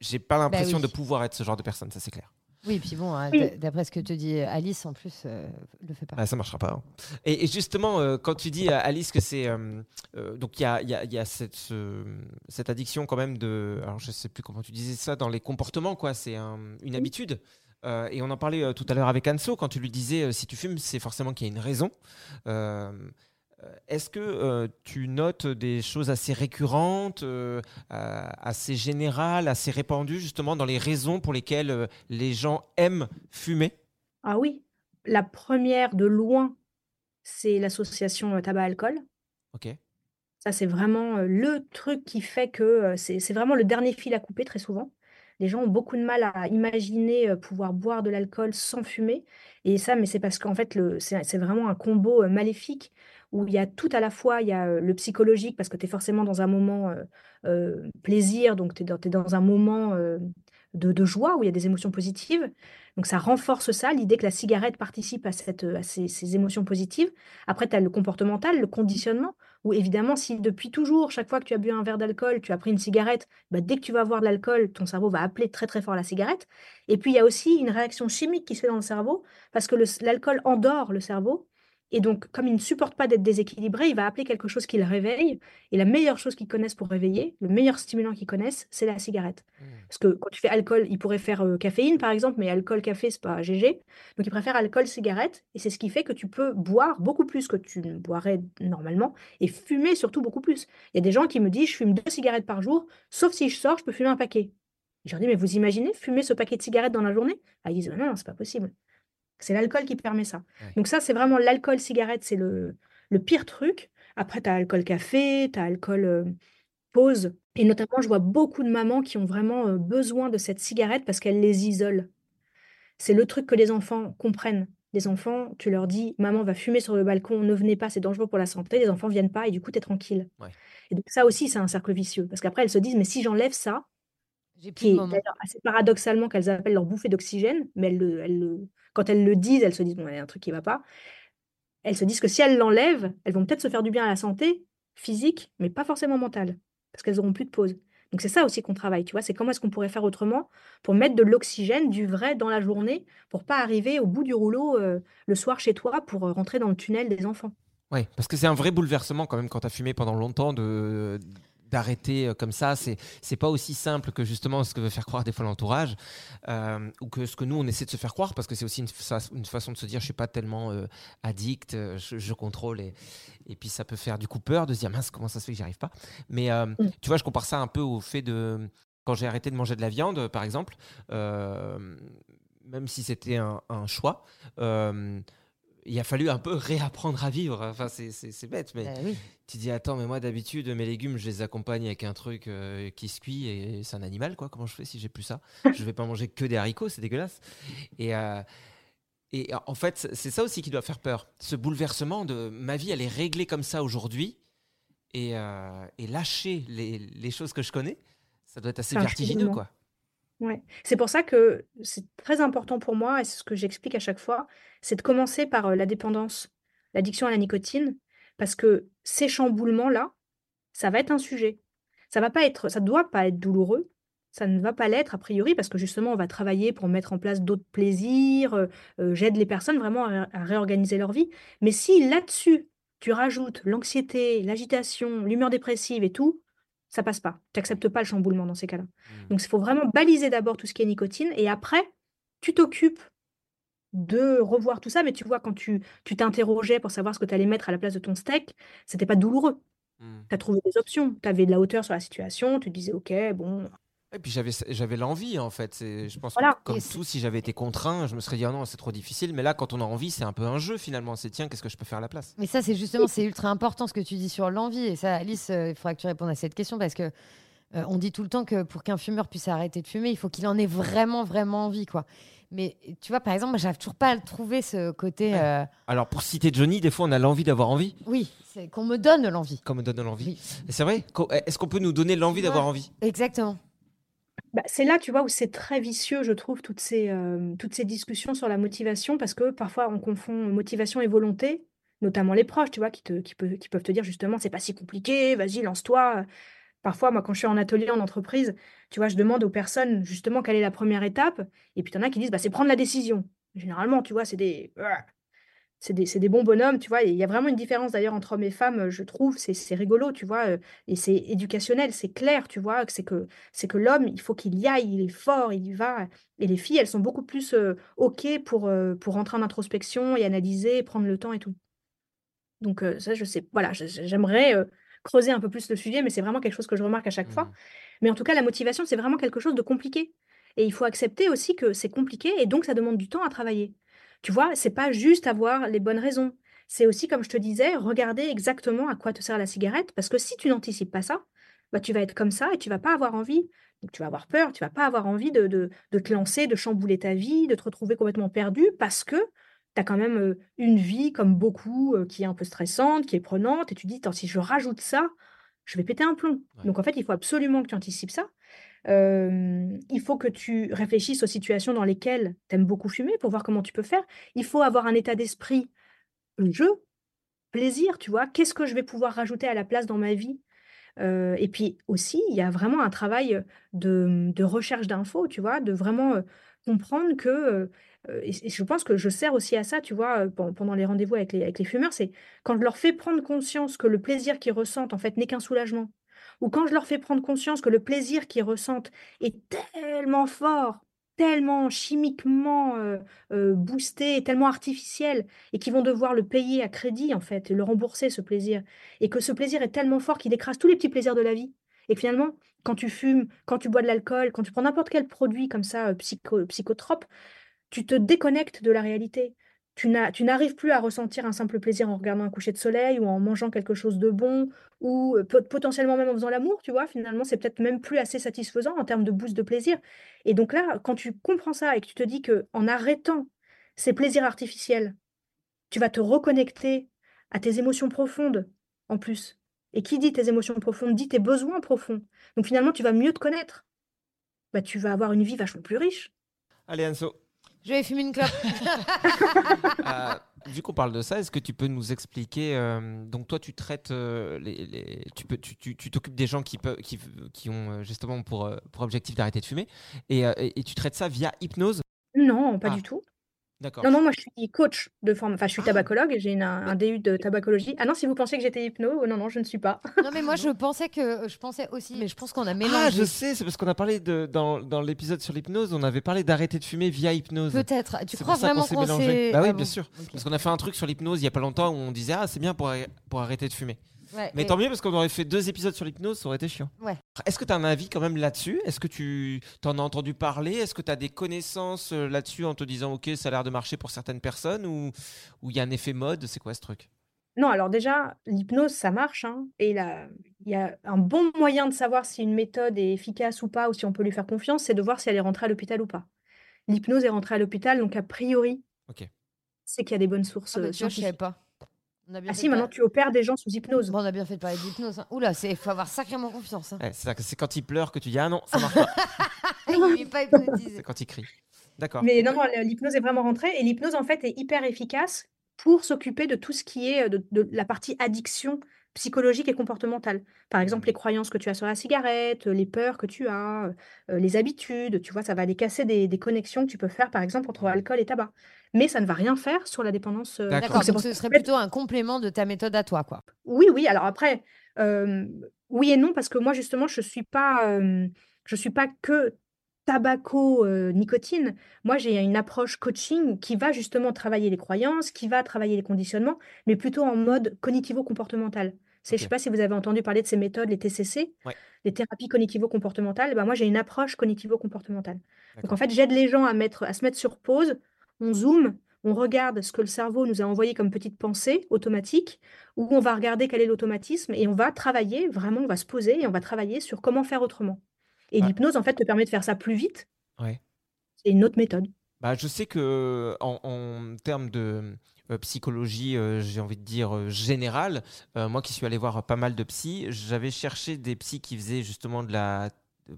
j'ai pas l'impression Bah oui. de pouvoir être ce genre de personne, ça c'est clair. Oui, puis bon, hein, Oui. d'après ce que te dit Alice, en plus, euh, le fait pas. Ah, ça marchera pas. hein. Et, et justement, euh, quand tu dis à Alice que c'est euh, euh, donc il y a, il y a- y a cette, ce- cette addiction quand même de, alors je sais plus comment tu disais ça dans les comportements quoi, c'est un- une habitude. Euh, et on en parlait euh, tout à l'heure avec Anso quand tu lui disais euh, si tu fumes c'est forcément qu'il y a une raison. Euh, Est-ce que euh, tu notes des choses assez récurrentes, euh, assez générales, assez répandues justement dans les raisons pour lesquelles euh, les gens aiment fumer? Ah oui, la première de loin, c'est l'association tabac-alcool. Ok. Ça, c'est vraiment le truc qui fait que c'est vraiment le dernier fil à couper très souvent. Les gens ont beaucoup de mal à imaginer pouvoir boire de l'alcool sans fumer. Et ça, mais c'est parce qu'en fait, c'est vraiment un combo maléfique où il y a tout à la fois, il y a le psychologique parce que tu es forcément dans un moment euh, plaisir, donc tu es dans, un moment de, joie où il y a des émotions positives. Donc ça renforce ça, l'idée que la cigarette participe à, ces, émotions positives. Après, tu as le comportemental, le conditionnement, où évidemment, si depuis toujours, chaque fois que tu as bu un verre d'alcool, tu as pris une cigarette, bah, dès que tu vas avoir de l'alcool, ton cerveau va appeler très très fort la cigarette. Et puis, il y a aussi une réaction chimique qui se fait dans le cerveau, parce que l'alcool endort le cerveau. Et donc, comme il ne supporte pas d'être déséquilibré, il va appeler quelque chose qui le réveille. Et la meilleure chose qu'ils connaissent pour réveiller, le meilleur stimulant qu'ils connaissent, c'est la cigarette. Parce que quand tu fais alcool, il pourrait faire euh, caféine, par exemple, mais alcool, café, c'est pas GG. Donc, il préfère alcool, cigarette. Et c'est ce qui fait que tu peux boire beaucoup plus que tu ne boirais normalement et fumer surtout beaucoup plus. Il y a des gens qui me disent, je fume deux cigarettes par jour, sauf si je sors, je peux fumer un paquet. Je leur dis, mais vous imaginez fumer ce paquet de cigarettes dans la journée? Ah, Ils disent, non, non, c'est pas possible. C'est l'alcool qui permet ça. Ouais. Donc ça, c'est vraiment l'alcool, cigarette, c'est le, le pire truc. Après, tu as alcool café, tu as alcool euh, pause. Et notamment, je vois beaucoup de mamans qui ont vraiment euh, besoin de cette cigarette parce qu'elle les isole. C'est le truc que les enfants comprennent. Les enfants, tu leur dis, maman va fumer sur le balcon, ne venez pas, c'est dangereux pour la santé. Les enfants viennent pas et du coup, tu es tranquille. Ouais. Et donc ça aussi, c'est un cercle vicieux. Parce qu'après, elles se disent, mais si j'enlève ça, J'ai plus qui d'ailleurs assez paradoxalement qu'elles appellent leur bouffée d'oxygène, mais elles le- elles le- quand elles le disent, elles se disent, bon, il y a un truc qui va pas. Elles se disent que si elles l'enlèvent, elles vont peut-être se faire du bien à la santé physique, mais pas forcément mentale, parce qu'elles auront plus de pause. Donc c'est ça aussi qu'on travaille, tu vois, c'est comment est-ce qu'on pourrait faire autrement pour mettre de l'oxygène, du vrai dans la journée, pour pas arriver au bout du rouleau euh, le soir chez toi pour euh, rentrer dans le tunnel des enfants. Ouais, parce que c'est un vrai bouleversement quand même quand tu as fumé pendant longtemps de d'arrêter euh, comme ça. C'est c'est pas aussi simple que justement ce que veut faire croire des fois l'entourage euh, ou que ce que nous on essaie de se faire croire parce que c'est aussi une, fa- une façon de se dire je suis pas tellement euh, addict, je, je contrôle et, et puis ça peut faire du coup peur de se dire mince comment ça se fait que j'y arrive pas? Mais euh, tu vois je compare ça un peu au fait de quand j'ai arrêté de manger de la viande par exemple, même si c'était un, un choix. Il a fallu un peu réapprendre à vivre. Enfin, c'est- bête, mais Bah oui. tu dis attends, mais moi d'habitude mes légumes je les accompagne avec un truc euh, qui se cuit et c'est un animal quoi. Comment je fais si j'ai plus ça? Je vais pas manger que des haricots, c'est dégueulasse. Et euh, et en fait c'est- ça aussi qui doit faire peur. Ce bouleversement de ma vie elle est réglée comme ça aujourd'hui et, euh, et lâcher les, les choses que je connais, ça doit être assez vertigineux quoi. Ouais. C'est pour ça que c'est très important pour moi, et c'est ce que j'explique à chaque fois, c'est de commencer par euh, la dépendance, l'addiction à la nicotine, parce que ces chamboulements-là, ça va être un sujet. Ça va pas être, ça doit pas être douloureux, ça ne va pas l'être a priori, parce que justement, on va travailler pour mettre en place d'autres plaisirs, euh, euh, j'aide les personnes vraiment à, ré- à réorganiser leur vie. Mais si là-dessus, tu rajoutes l'anxiété, l'agitation, l'humeur dépressive et tout, ça passe pas. Tu n'acceptes pas le chamboulement dans ces cas-là. Donc, il faut vraiment baliser d'abord tout ce qui est nicotine et après, tu t'occupes de revoir tout ça. Mais tu vois, quand tu tu t'interrogeais pour savoir ce que tu allais mettre à la place de ton steak, c'était pas douloureux. Mm. Tu as trouvé des options. Tu avais de la hauteur sur la situation. Tu disais, OK, bon. Et puis j'avais j'avais l'envie en fait. C'est- Je pense Voilà. que comme tout, si j'avais été contraint, je me serais dit ah non c'est trop difficile. Mais là, quand on a envie, c'est un peu un jeu finalement. C'est tiens, qu'est-ce que je peux faire à la place? Mais ça, c'est justement, c'est ultra important ce que tu dis sur l'envie. Et ça, Alice, euh, il faudra que tu répondes à cette question parce que euh, on dit tout le temps que pour qu'un fumeur puisse arrêter de fumer, il faut qu'il en ait vraiment, vraiment envie, quoi. Mais tu vois, par exemple, j'arrive toujours pas à le trouver ce côté. euh, Alors pour citer Johnny, des fois on a l'envie d'avoir envie, oui, c'est qu'on me donne l'envie. comme on donne l'envie. Oui. C'est vrai. Est-ce qu'on peut nous donner l'envie d'avoir envie? Exactement. Bah, c'est là, tu vois, où c'est très vicieux, je trouve, toutes ces, euh, toutes ces discussions sur la motivation, parce que parfois on confond motivation et volonté, notamment les proches, tu vois, qui, te, qui, peuvent te dire justement, c'est pas si compliqué, vas-y, lance-toi. Parfois, moi, quand je suis en atelier, en entreprise, tu vois, je demande aux personnes justement quelle est la première étape, et puis il y en a qui disent, bah, c'est prendre la décision. Généralement, tu vois, c'est des, c'est des, des bons bonhommes, tu vois. Il y a vraiment une différence d'ailleurs entre hommes et femmes, je trouve, c'est c'est rigolo, tu vois, euh, et c'est éducationnel, c'est clair, tu vois, c'est que c'est que l'homme, il faut qu'il y aille, il est fort, il y va. Et les filles, elles sont beaucoup plus euh, OK pour, euh, pour rentrer en introspection et analyser, prendre le temps et tout. Donc euh, ça, je sais, voilà, j'aimerais euh, creuser un peu plus le sujet, mais c'est vraiment quelque chose que je remarque à chaque fois. Mhm. Mais en tout cas, la motivation, c'est vraiment quelque chose de compliqué. Et il faut accepter aussi que c'est compliqué et donc ça demande du temps à travailler. Tu vois, c'est pas juste avoir les bonnes raisons. C'est aussi, comme je te disais, regarder exactement à quoi te sert la cigarette, parce que si tu n'anticipes pas ça, bah, tu vas être comme ça et tu vas pas avoir envie. Donc, tu vas avoir peur, tu vas pas avoir envie de, de, de te lancer, de chambouler ta vie, de te retrouver complètement perdu, parce que tu as quand même une vie, comme beaucoup, qui est un peu stressante, qui est prenante, et tu dis, si je rajoute ça, je vais péter un plomb. Ouais. Donc, en fait, il faut absolument que tu anticipes ça. Il faut que tu réfléchisses aux situations dans lesquelles tu aimes beaucoup fumer pour voir comment tu peux faire. Il faut avoir un état d'esprit jeu, plaisir, tu vois. Qu'est-ce que je vais pouvoir rajouter à la place dans ma vie? Et puis aussi, il y a vraiment un travail de, recherche d'infos, tu vois, de vraiment comprendre que, et, je pense que je sers aussi à ça, tu vois, pen- pendant les rendez-vous avec les, avec les fumeurs, c'est quand je leur fais prendre conscience que le plaisir qu'ils ressentent, en fait, n'est qu'un soulagement, ou quand je leur fais prendre conscience que le plaisir qu'ils ressentent est tellement fort, tellement chimiquement euh, euh, boosté, tellement artificiel, et qu'ils vont devoir le payer à crédit, en fait, et le rembourser, ce plaisir, et que ce plaisir est tellement fort qu'il écrase tous les petits plaisirs de la vie. Et finalement, quand tu fumes, quand tu bois de l'alcool, quand tu prends n'importe quel produit comme ça, euh, psycho- psychotrope, tu te déconnectes de la réalité. Tu n'arrives plus à ressentir un simple plaisir en regardant un coucher de soleil ou en mangeant quelque chose de bon ou euh, pot- potentiellement même en faisant l'amour, tu vois. Finalement, c'est peut-être même plus assez satisfaisant en termes de boost de plaisir. Et donc là, quand tu comprends ça et que tu te dis que en arrêtant ces plaisirs artificiels, tu vas te reconnecter à tes émotions profondes en plus. Et qui dit tes émotions profondes dit tes besoins profonds. Donc finalement, tu vas mieux te connaître. Bah, tu vas avoir une vie vachement plus riche. Allez Anso. Je vais fumer une clope. Euh, vu qu'on parle de ça, est-ce que tu peux nous expliquer euh, Donc toi, tu traites euh, les, les- tu peux, tu tu- tu t'occupes des gens qui peuvent, qui, qui ont justement pour pour objectif d'arrêter de fumer, et, euh, et- et tu traites ça via hypnose? Non, pas Ah. du tout. D'accord. Non, non, moi je suis coach de forme. Enfin, je suis tabacologue, j'ai une- un, un DU de tabacologie. Ah non, si vous pensez que j'étais hypno, oh non, non, je ne suis pas. Non, mais moi, je pensais que je pensais aussi, mais je pense qu'on a Ah, mélangé. je sais, c'est parce qu'on a parlé de, dans, dans l'épisode sur l'hypnose, on avait parlé d'arrêter de fumer via hypnose. Peut-être. Tu C'est crois pour ça qu'on vraiment s'est qu'on mélangé. s'est. Bah oui, Ah bien sûr. ok. Parce qu'on a fait un truc sur l'hypnose il y a pas longtemps où on disait ah c'est bien pour, pour arrêter de fumer. Ouais, Mais et- tant mieux parce qu'on aurait fait deux épisodes sur l'hypnose, ça aurait été chiant. Ouais. Est-ce que tu as un avis quand même là-dessus? Est-ce que tu en as entendu parler? Est-ce que tu as des connaissances euh, là-dessus en te disant ok ça a l'air de marcher pour certaines personnes ou ou il y a un effet mode? C'est quoi ce truc? Non, alors déjà, l'hypnose, ça marche. hein, et là, il y a un bon moyen de savoir si une méthode est efficace ou pas, ou si on peut lui faire confiance, c'est de voir si elle est rentrée à l'hôpital ou pas. L'hypnose est rentrée à l'hôpital, donc a priori, c'est qu'il y a des bonnes sources Ah, bah, euh, tu vois, je savais scientifiques. pas. On a bien Ah fait si, de maintenant tu opères des gens sous hypnose. Bon, on a bien fait de parler d'hypnose. Hein. Oula, il faut avoir sacrément confiance. Hein. Ouais, C'est c'est quand il pleure que tu dis ah non ça marche pas. Il est pas hypnotisé. c'est quand il crie. D'accord. Mais non, non, l'hypnose est vraiment rentrée. Et l'hypnose, en fait, est hyper efficace pour s'occuper de tout ce qui est euh, de, de la partie addiction psychologique et comportementale. Par exemple, les croyances que tu as sur la cigarette, les peurs que tu as, euh, les habitudes. Tu vois, ça va aller casser des, des connexions que tu peux faire, par exemple, entre alcool et tabac. Mais ça ne va rien faire sur la dépendance. euh, D'accord. Donc ce serait plutôt un complément de ta méthode à toi, quoi. Oui, oui. Alors après, euh, oui et non, parce que moi, justement, je suis pas, je suis pas que tabaco-nicotine. Moi, j'ai une approche coaching qui va justement travailler les croyances, qui va travailler les conditionnements, mais plutôt en mode cognitivo-comportemental. Je Ok. sais pas si vous avez entendu parler de ces méthodes, les TCC, Ouais. les thérapies cognitivo-comportementales. Ben, moi, j'ai une approche cognitivo-comportementale. Donc, en fait, j'aide les gens à, mettre, à se mettre sur pause, on zoome, on regarde ce que le cerveau nous a envoyé comme petite pensée automatique, où on va regarder quel est l'automatisme et on va travailler, vraiment, on va se poser et on va travailler sur comment faire autrement. Et l'hypnose, en fait, te permet de faire ça plus vite. Ouais. C'est une autre méthode. Bah, je sais que en, en termes de euh, psychologie, euh, j'ai envie de dire euh, générale, moi qui suis allé voir pas mal de psy, j'avais cherché des psys qui faisaient justement de la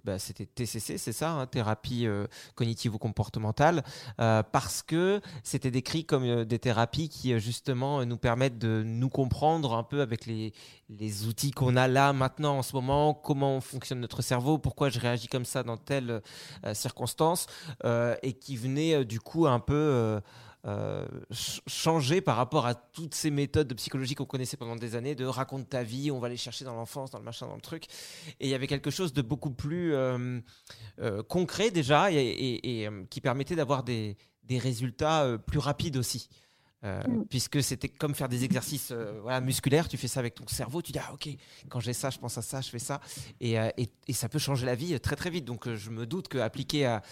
bah, c'était TCC, c'est ça, hein, thérapie euh, cognitivo-comportementale, euh, parce que c'était décrit comme euh, des thérapies qui justement nous permettent de nous comprendre un peu avec les, les outils qu'on a là maintenant en ce moment, comment fonctionne notre cerveau, pourquoi je réagis comme ça dans telle circonstance, et qui venaient euh, du coup un peu euh, ch- changer par rapport à toutes ces méthodes de psychologie qu'on connaissait pendant des années, de raconte ta vie, on va aller chercher dans l'enfance, dans le machin, dans le truc. Et il y avait quelque chose de beaucoup plus euh, euh, concret déjà et, et- et, qui permettait d'avoir des, des résultats plus rapides aussi. Euh, Mm. Puisque c'était comme faire des exercices euh, voilà, musculaires, tu fais ça avec ton cerveau, tu dis ah ok, quand j'ai ça, je pense à ça, je fais ça, et, euh, et- et ça peut changer la vie très très vite. Donc je me doute qu'appliqué à,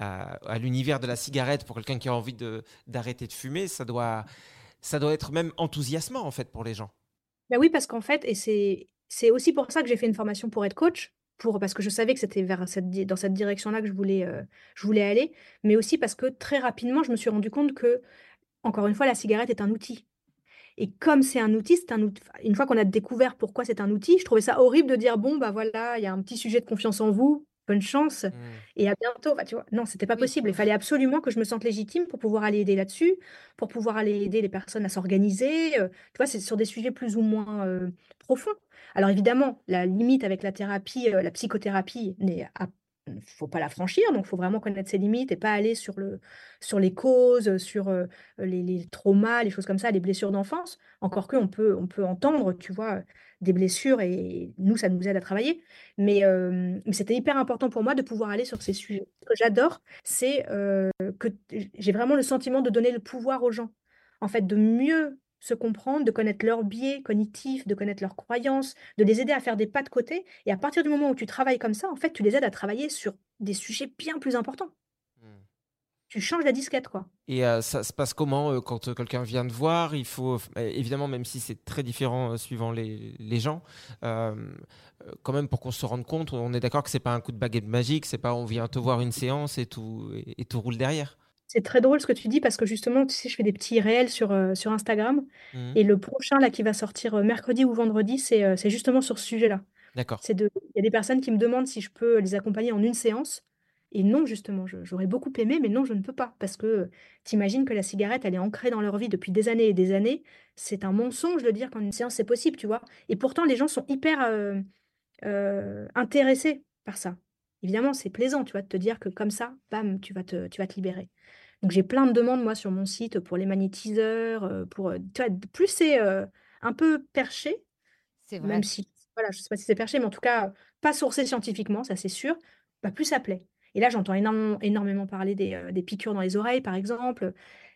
à, l'univers de la cigarette pour quelqu'un qui a envie d'arrêter de, fumer, ça doit, ça doit être même enthousiasmant en fait pour les gens. Ben oui, parce qu'en fait, et c'est aussi pour ça que j'ai fait une formation pour être coach, pour, parce que je savais que c'était vers cette, dans cette direction-là que je voulais, euh, je voulais aller, mais aussi parce que très rapidement, je me suis rendu compte que, encore une fois, la cigarette est un outil. Et comme c'est un outil, c'est un outil. Une fois qu'on a découvert pourquoi c'est un outil, je trouvais ça horrible de dire bon, bah voilà, il y a un petit sujet de confiance en vous, bonne chance, et à bientôt. Enfin, tu vois, non, c'était pas Oui, possible. Il fallait absolument que je me sente légitime pour pouvoir aller aider là-dessus, pour pouvoir aller aider les personnes à s'organiser. euh, tu vois, c'est sur des sujets plus ou moins euh, profonds. Alors évidemment, la limite avec la thérapie, euh, la psychothérapie, n'est à- faut pas la franchir, donc faut vraiment connaître ses limites et pas aller sur le, sur les causes, sur les, traumas, les choses comme ça, les blessures d'enfance. Encore que on peut, on peut entendre, tu vois, des blessures et nous, ça nous aide à travailler. Mais, c'était hyper important pour moi de pouvoir aller sur ces sujets. Ce que j'adore, c'est que j'ai vraiment le sentiment de donner le pouvoir aux gens. En fait, de mieux se comprendre, de connaître leurs biais cognitifs, de connaître leurs croyances, de les aider à faire des pas de côté. Et à partir du moment où tu travailles comme ça, en fait, tu les aides à travailler sur des sujets bien plus importants. Tu changes la disquette, quoi. Et euh, ça se passe comment euh, quand euh, quelqu'un vient te voir? Il faut, euh, évidemment, même si c'est très différent suivant les, les gens, quand même pour qu'on se rende compte, on est d'accord que c'est pas un coup de baguette magique, c'est pas on vient te voir une séance et tout, et, et tout roule derrière. C'est très drôle ce que tu dis parce que justement, tu sais, je fais des petits réels sur, euh, sur Instagram. Mhm. Et le prochain, là, qui va sortir euh, mercredi ou vendredi, c'est euh, c'est justement sur ce sujet-là. D'accord. Il y a des personnes qui me demandent si je peux les accompagner en une séance. Et non, justement, j'aurais beaucoup aimé, mais non, je ne peux pas. Parce que t'imagines que la cigarette, elle est ancrée dans leur vie depuis des années et des années. C'est un mensonge de dire qu'en une séance, c'est possible, tu vois. Et pourtant, les gens sont hyper intéressés par ça. Évidemment, c'est plaisant, tu vois, de te dire que comme ça, bam, tu vas te, tu vas te libérer. Donc j'ai plein de demandes, moi, sur mon site pour les magnétiseurs, euh, pour, euh, tu vois, plus c'est euh, un peu perché, C'est vrai. même si, voilà, je sais pas si c'est perché, mais en tout cas, pas sourcé scientifiquement, ça c'est sûr, bah, plus ça plaît. Et là, j'entends énormément, énormément parler des, euh, des piqûres dans les oreilles, par exemple.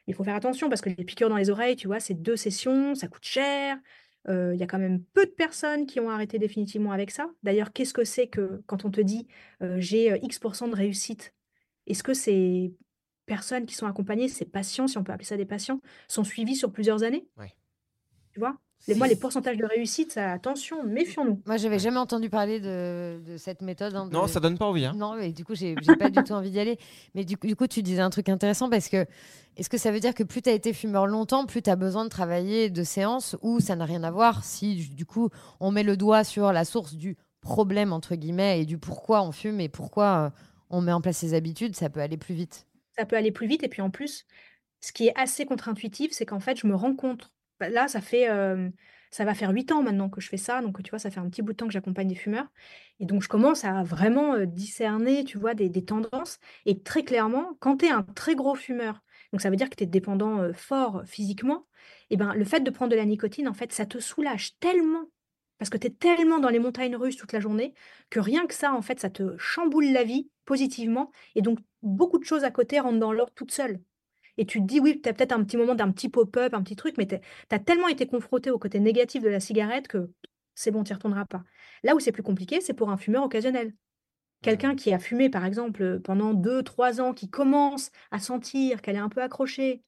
Mais il faut faire attention parce que les piqûres dans les oreilles, tu vois, c'est deux sessions, ça coûte cher. Euh, Il y a quand même peu de personnes qui ont arrêté définitivement avec ça. D'ailleurs, qu'est-ce que c'est que quand on te dit euh, j'ai euh, X% de réussite, est-ce que ces personnes qui sont accompagnées, ces patients, si on peut appeler ça des patients, sont suivis sur plusieurs années Ouais. Tu vois? Les, Moi, les pourcentages de réussite, ça, attention, méfions-nous. Moi, j'avais jamais entendu parler de, de cette méthode. hein, de- Non, ça donne pas envie. Hein. Non, mais du coup, j'ai pas du tout envie d'y aller. Mais du coup, du coup, tu disais un truc intéressant parce que est-ce que ça veut dire que plus tu as été fumeur longtemps, plus tu as besoin de travailler de séances ou ça n'a rien à voir si du coup on met le doigt sur la source du problème entre guillemets et du pourquoi on fume et pourquoi euh, on met en place ces habitudes, ça peut aller plus vite. Ça peut aller plus vite. Et puis en plus, ce qui est assez contre-intuitif, c'est qu'en fait, je me rends compte. bah, Là, ça fait, ça va faire huit ans maintenant que je fais ça. Donc, tu vois, ça fait un petit bout de temps que j'accompagne des fumeurs. Et donc, je commence à vraiment discerner, tu vois, des, tendances. Et très clairement, quand tu es un très gros fumeur, donc ça veut dire que tu es dépendant fort physiquement, et ben, le fait de prendre de la nicotine, en fait, ça te soulage tellement. Parce que tu es tellement dans les montagnes russes toute la journée que rien que ça, en fait, ça te chamboule la vie positivement. Et donc, beaucoup de choses à côté rentrent dans l'ordre toutes seules. Et tu te dis, oui, tu as peut-être un petit moment d'un petit pop-up, un petit truc, mais tu as tellement été confronté au côté négatif de la cigarette que c'est bon, tu n'y retourneras pas. Là où c'est plus compliqué, c'est pour un fumeur occasionnel. Quelqu'un qui a fumé, par exemple, pendant deux, trois ans, qui commence à sentir qu'elle est un peu accrochée,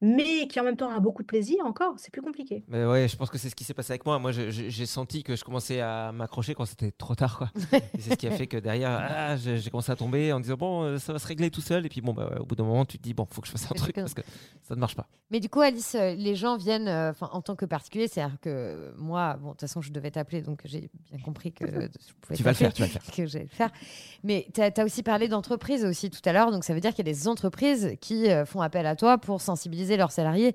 mais qui en même temps a beaucoup de plaisir encore, c'est plus compliqué. Mais ouais, je pense que c'est ce qui s'est passé avec moi. Moi, j'ai senti que je commençais à m'accrocher quand c'était trop tard, quoi. Et c'est ce qui a fait que derrière, ah, j'ai commencé à tomber en disant bon, euh, ça va se régler tout seul. Et puis bon, bah, au bout d'un moment, tu te dis bon, faut que je fasse un truc parce que ça ne marche pas. Mais du coup, Alice, euh, les gens viennent euh, en tant que particulier, c'est-à-dire que moi, bon, de toute façon, je devais t'appeler, donc j'ai bien compris que je pouvais Tu vas le faire, tu vas le faire. que j'allais le faire. Mais tu as, aussi parlé d'entreprises aussi tout à l'heure, donc ça veut dire qu'il y a des entreprises qui euh, font appel à toi pour sensibiliser leurs salariés.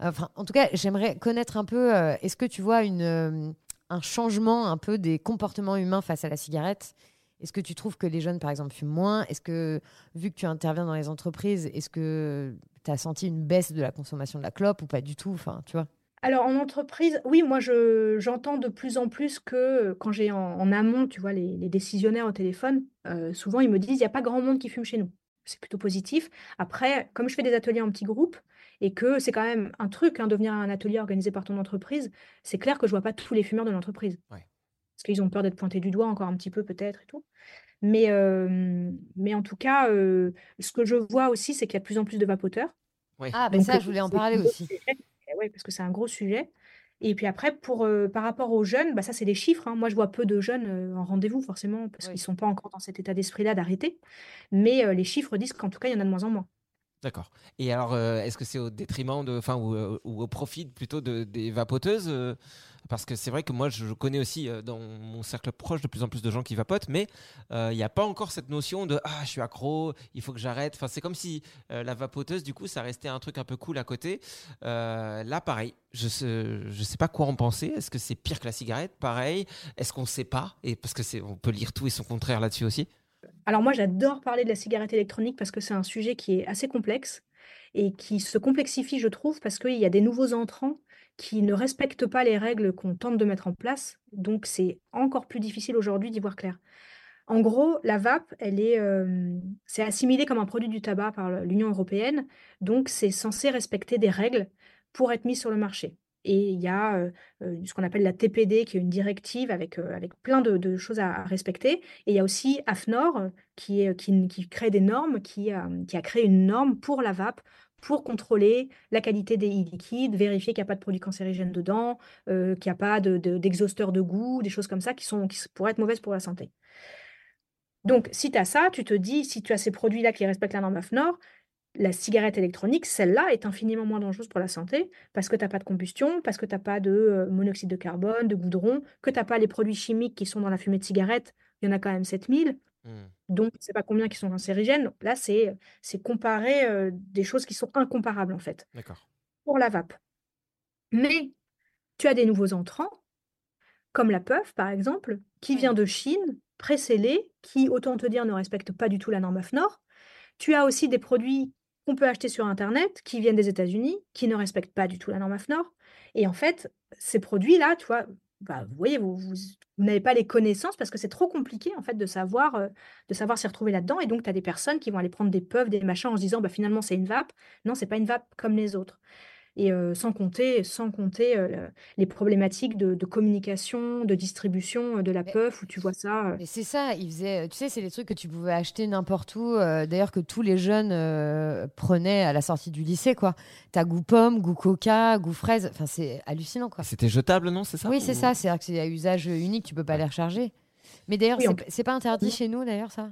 Enfin, en tout cas, j'aimerais connaître un peu, euh, est-ce que tu vois une, euh, un changement un peu des comportements humains face à la cigarette? Est-ce que tu trouves que les jeunes, par exemple, fument moins? Est-ce que, vu que tu interviens dans les entreprises, est-ce que tu as senti une baisse de la consommation de la clope ou pas du tout? Enfin, tu vois. Alors, en entreprise, oui, moi, je, j'entends de plus en plus que euh, quand j'ai en, amont, tu vois, les, décisionnaires au téléphone, souvent, ils me disent, il n'y a pas grand monde qui fume chez nous. C'est plutôt positif. Après, comme je fais des ateliers en petits groupes et que c'est quand même un truc hein, de venir à un atelier organisé par ton entreprise, c'est clair que je vois pas tous les fumeurs de l'entreprise. Ouais. Parce qu'ils ont peur d'être pointés du doigt encore un petit peu peut-être et tout. Mais, euh, mais en tout cas, euh, ce que je vois aussi, c'est qu'il y a de plus en plus de vapoteurs. Ouais. Ah, ben Donc, ça, euh, je voulais en parler aussi. Eh ouais, parce que c'est un gros sujet. Et puis après, pour, euh, par rapport aux jeunes, bah ça, c'est des chiffres. hein. Moi, je vois peu de jeunes euh, en rendez-vous, forcément, parce Oui. qu'ils ne sont pas encore dans cet état d'esprit-là d'arrêter. Mais euh, les chiffres disent qu'en tout cas, il y en a de moins en moins. D'accord. Et alors, euh, est-ce que c'est au détriment de, enfin, ou, euh, au profit plutôt de, des vapoteuses euh, Parce que c'est vrai que moi, je, connais aussi dans mon cercle proche de plus en plus de gens qui vapotent, mais il n'y a pas encore cette notion de ah, je suis accro, il faut que j'arrête. Enfin, c'est comme si la vapoteuse, du coup, ça restait un truc un peu cool à côté. Là, pareil, je sais, je sais pas quoi en penser. Est-ce que c'est pire que la cigarette? Pareil. Est-ce qu'on ne sait pas? Et parce que c'est, on peut lire tout et son contraire là-dessus aussi. Alors moi, j'adore parler de la cigarette électronique parce que c'est un sujet qui est assez complexe et qui se complexifie, je trouve, parce qu'il y a des nouveaux entrants qui ne respectent pas les règles qu'on tente de mettre en place. Donc c'est encore plus difficile aujourd'hui d'y voir clair. En gros, la vape, elle est, euh, c'est assimilé comme un produit du tabac par l'Union européenne, donc c'est censé respecter des règles pour être mis sur le marché. Et il y a ce qu'on appelle la TPD, qui est une directive avec, avec plein de, choses à, respecter. Et il y a aussi AFNOR, qui, est, qui, crée des normes, qui, a- qui a créé une norme pour la vape, pour contrôler la qualité des e-liquides, vérifier qu'il n'y a pas de produits cancérigènes dedans, qu'il n'y a pas de, de- d'exhausteurs de goût, des choses comme ça qui, sont, qui pourraient être mauvaises pour la santé. Donc, si tu as ça, tu te dis, si tu as ces produits-là qui respectent la norme AFNOR, la cigarette électronique, celle-là, est infiniment moins dangereuse pour la santé parce que tu n'as pas de combustion, parce que tu n'as pas de euh, monoxyde de carbone, de goudron, que tu n'as pas les produits chimiques qui sont dans la fumée de cigarette. Il y en a quand même 7000. Hmm. Donc, je ne sais pas combien qui sont cancérigènes. Donc là, c'est c'est comparer euh, des choses qui sont incomparables, en fait, D'accord. pour la vape. Mais tu as des nouveaux entrants, comme la puff, par exemple, qui vient de Chine, précellée, qui, autant te dire, ne respecte pas du tout la norme AFNOR. Tu as aussi des produits qu'on peut acheter sur Internet, qui viennent des États-Unis, qui ne respectent pas du tout la norme AFNOR. Et en fait, ces produits-là, tu vois, bah, vous voyez, vous, n'avez pas les connaissances parce que c'est trop compliqué en fait de savoir, euh, de savoir s'y retrouver là-dedans. Et donc, tu as des personnes qui vont aller prendre des puffs, des machins en se disant, bah, finalement, c'est une vape. Non, c'est pas une vape comme les autres. Et euh, sans compter, sans compter euh, le- les problématiques de, de communication, de distribution de la Mais- puff, où tu vois ça. euh, Mais c'est ça, il faisait, tu sais, c'est les trucs que tu pouvais acheter n'importe où, euh, d'ailleurs que tous les jeunes euh, prenaient à la sortie du lycée, quoi. T'as goût pomme, goût coca, goût fraise, enfin c'est hallucinant, quoi. C'était jetable, non C'est ça Oui, c'est Ou- ça, c'est-à-dire que c'est à usage unique, tu peux pas les recharger. Mais d'ailleurs, Oui, c'est pas interdit chez nous, d'ailleurs, ça?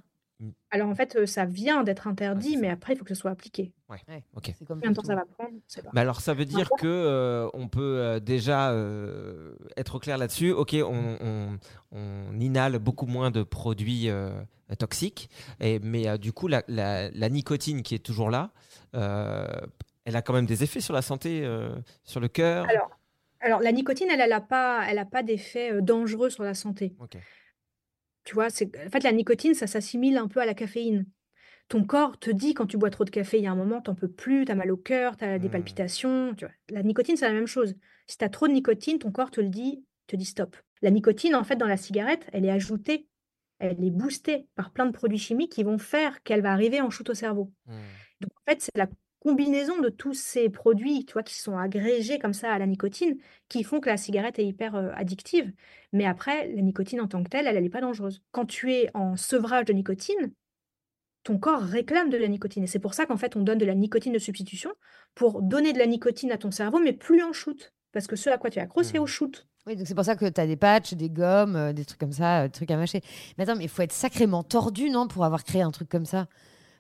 Alors en fait, euh, ça vient d'être interdit, mais après, il faut que ce soit appliqué. Ouais, Ok. comme Combien de temps ça va prendre pas. Mais alors, ça veut dire que euh, on peut euh, déjà euh, être clair là-dessus. Ok, on, on- on inhale beaucoup moins de produits euh, toxiques, et, mais euh, du coup, la, la- la nicotine qui est toujours là, euh, elle a quand même des effets sur la santé, euh, sur le cœur. Alors, alors la nicotine, elle n'a pas, elle a pas d'effet dangereux sur la santé. Ok. Tu vois, c'est, en fait, la nicotine, ça s'assimile un peu à la caféine. Ton corps te dit quand tu bois trop de café, il y a un moment, t'en peux plus, tu as mal au cœur, tu as des Hmm. palpitations. Tu vois. La nicotine, c'est la même chose. Si tu as trop de nicotine, ton corps te le dit, te dit stop. La nicotine, en fait, dans la cigarette, elle est ajoutée, elle est boostée par plein de produits chimiques qui vont faire qu'elle va arriver en shoot au cerveau. Hmm. Donc, en fait, c'est la combinaison de tous ces produits, tu vois, qui sont agrégés comme ça à la nicotine, qui font que la cigarette est hyper euh, addictive. Mais après, la nicotine en tant que telle, elle n'est pas dangereuse. Quand tu es en sevrage de nicotine, ton corps réclame de la nicotine. Et c'est pour ça qu'en fait, on donne de la nicotine de substitution pour donner de la nicotine à ton cerveau, mais plus en shoot. Parce que ce à quoi tu es accro, c'est au shoot. Oui, donc c'est pour ça que tu as des patchs, des gommes, euh, des trucs comme ça, euh, des trucs à mâcher. Mais attends, mais il faut être sacrément tordu, non, pour avoir créé un truc comme ça?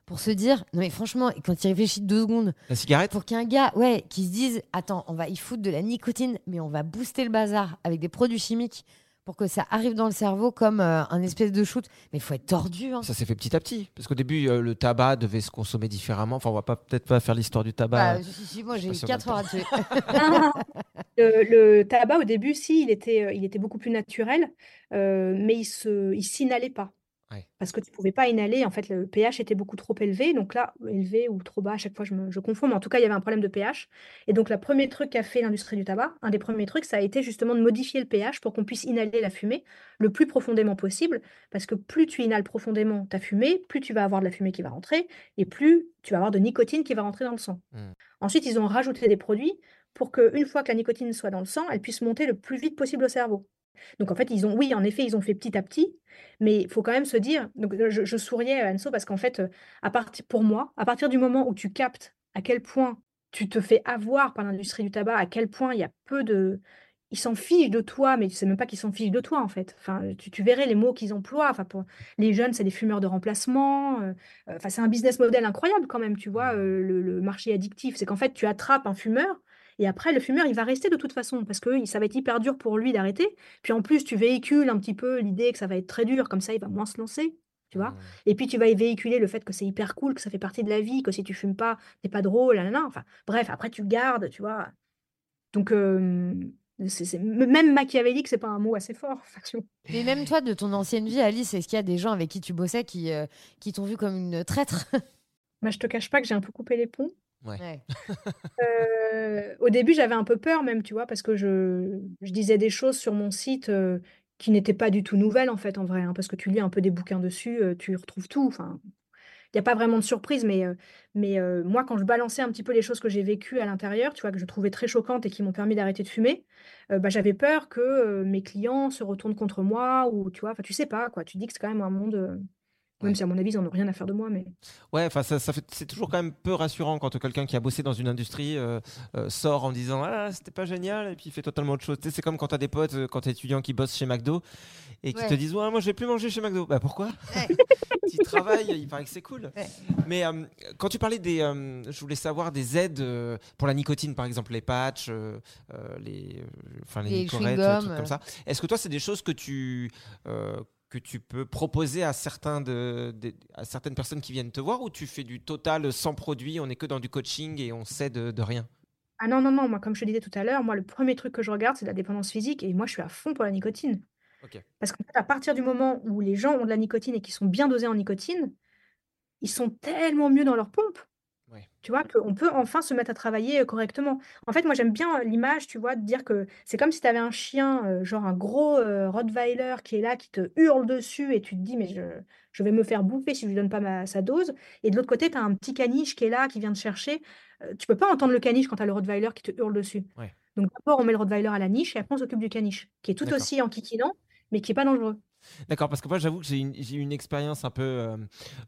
Pour se dire, non mais franchement, quand tu y réfléchis deux secondes, La cigarette pour qu'un gars, ouais, qui se dise, attends, on va y foutre de la nicotine, mais on va booster le bazar avec des produits chimiques pour que ça arrive dans le cerveau comme euh, un espèce de shoot. Mais il faut être tordu, hein. Ça s'est fait petit à petit. Parce qu'au début, euh, le tabac devait se consommer différemment. Enfin, on va pas peut-être pas faire l'histoire du tabac. Bah, si, si, moi j'ai eu si on a 4 le heures à tuer. le, le tabac, au début, si, il était, euh, il était beaucoup plus naturel, euh, mais il se, il s'inhalait pas. Ouais. Parce que tu pouvais pas inhaler, en fait, le pH était beaucoup trop élevé. Donc là, élevé ou trop bas, à chaque fois, je, me, je confonds, mais en tout cas, il y avait un problème de pH. Et donc, le premier truc qu'a fait l'industrie du tabac, un des premiers trucs, ça a été justement de modifier le pH pour qu'on puisse inhaler la fumée le plus profondément possible. Parce que plus tu inhales profondément ta fumée, plus tu vas avoir de la fumée qui va rentrer, et plus tu vas avoir de nicotine qui va rentrer dans le sang. Mm. Ensuite, ils ont rajouté des produits pour qu'une fois que la nicotine soit dans le sang, elle puisse monter le plus vite possible au cerveau. Donc en fait, ils ont, oui, en effet, ils ont fait petit à petit, mais il faut quand même se dire, donc je, je souriais à Anso parce qu'en fait, euh, à partir, pour moi, à partir du moment où tu captes à quel point tu te fais avoir par l'industrie du tabac, à quel point il y a peu de... Ils s'en fichent de toi, mais tu sais même pas qu'ils s'en fichent de toi, en fait. Enfin, tu, tu verrais les mots qu'ils emploient. Enfin, pour les jeunes, c'est des fumeurs de remplacement. euh, euh, Enfin, c'est un business model incroyable quand même, tu vois, euh, le, le marché addictif. C'est qu'en fait, tu attrapes un fumeur et après, le fumeur, il va rester de toute façon parce que ça va être hyper dur pour lui d'arrêter. Puis en plus, tu véhicules un petit peu l'idée que ça va être très dur, comme ça, il va moins se lancer, tu vois. Mm. Et puis, tu vas y véhiculer le fait que c'est hyper cool, que ça fait partie de la vie, que si tu fumes pas, t'es pas drôle, nanana. Enfin, bref, après, tu gardes, tu vois. Donc, euh, même machiavélique, c'est pas un mot assez fort. Mais même toi, de ton ancienne vie, Alice, est-ce qu'il y a des gens avec qui tu bossais qui, euh, qui t'ont vu comme une traître? Moi, je te cache pas que j'ai un peu coupé les ponts. Ouais. Euh, au début, j'avais un peu peur même, tu vois, parce que je, je disais des choses sur mon site euh, qui n'étaient pas du tout nouvelles, en fait, en vrai, hein, parce que tu lis un peu des bouquins dessus, euh, tu y retrouves tout. Enfin, il n'y a pas vraiment de surprise, mais, euh, mais euh, moi, quand je balançais un petit peu les choses que j'ai vécues à l'intérieur, tu vois, que je trouvais très choquantes et qui m'ont permis d'arrêter de fumer, euh, bah, j'avais peur que euh, mes clients se retournent contre moi, ou tu vois, enfin, tu sais pas, quoi. Tu dis que c'est quand même un monde, euh, même Ouais. si à mon avis, ils n'en ont rien à faire de moi, mais. Ouais, enfin, ça, c'est toujours quand même peu rassurant quand quelqu'un qui a bossé dans une industrie euh, euh, sort en disant ah c'était pas génial et puis il fait totalement autre chose. Tu sais, c'est comme quand t'as des potes, euh, quand t'es étudiant qui bossent chez McDo et qui Ouais. te disent ouais moi je vais plus manger chez McDo. Bah pourquoi Ouais. Tu travailles, il paraît que c'est cool. Mais euh, quand tu parlais des, je voulais savoir des aides pour la nicotine par exemple les patchs, les, enfin les, Les nicorettes, trucs comme ça. Est-ce que toi c'est des choses que tu que tu peux proposer à, certains de, de- à certaines personnes qui viennent te voir ou tu fais du total sans produit, on est que dans du coaching et on sait de, de rien? Ah non, non, non, moi, comme je te disais tout à l'heure, moi, le premier truc que je regarde, c'est la dépendance physique, et moi, je suis à fond pour la nicotine. Ok. Parce qu'à partir du moment où les gens ont de la nicotine et qui sont bien dosés en nicotine, ils sont tellement mieux dans leur pompe. Ouais. Tu vois, qu'on peut enfin se mettre à travailler euh, correctement. En fait, moi, j'aime bien euh, l'image, tu vois, de dire que c'est comme si tu avais un chien, euh, genre un gros euh, Rottweiler qui est là, qui te hurle dessus, et tu te dis, mais je, je vais me faire bouffer si je lui donne pas ma, sa dose. Et de l'autre côté, tu as un petit caniche qui est là, qui vient te chercher. Euh, tu peux pas entendre le caniche quand tu as le Rottweiler qui te hurle dessus. Ouais. Donc d'abord, on met le Rottweiler à la niche, et après, on s'occupe du caniche, qui est tout aussi enquiquinant, mais qui est pas dangereux. D'accord, parce que moi j'avoue que j'ai une, une expérience un peu euh,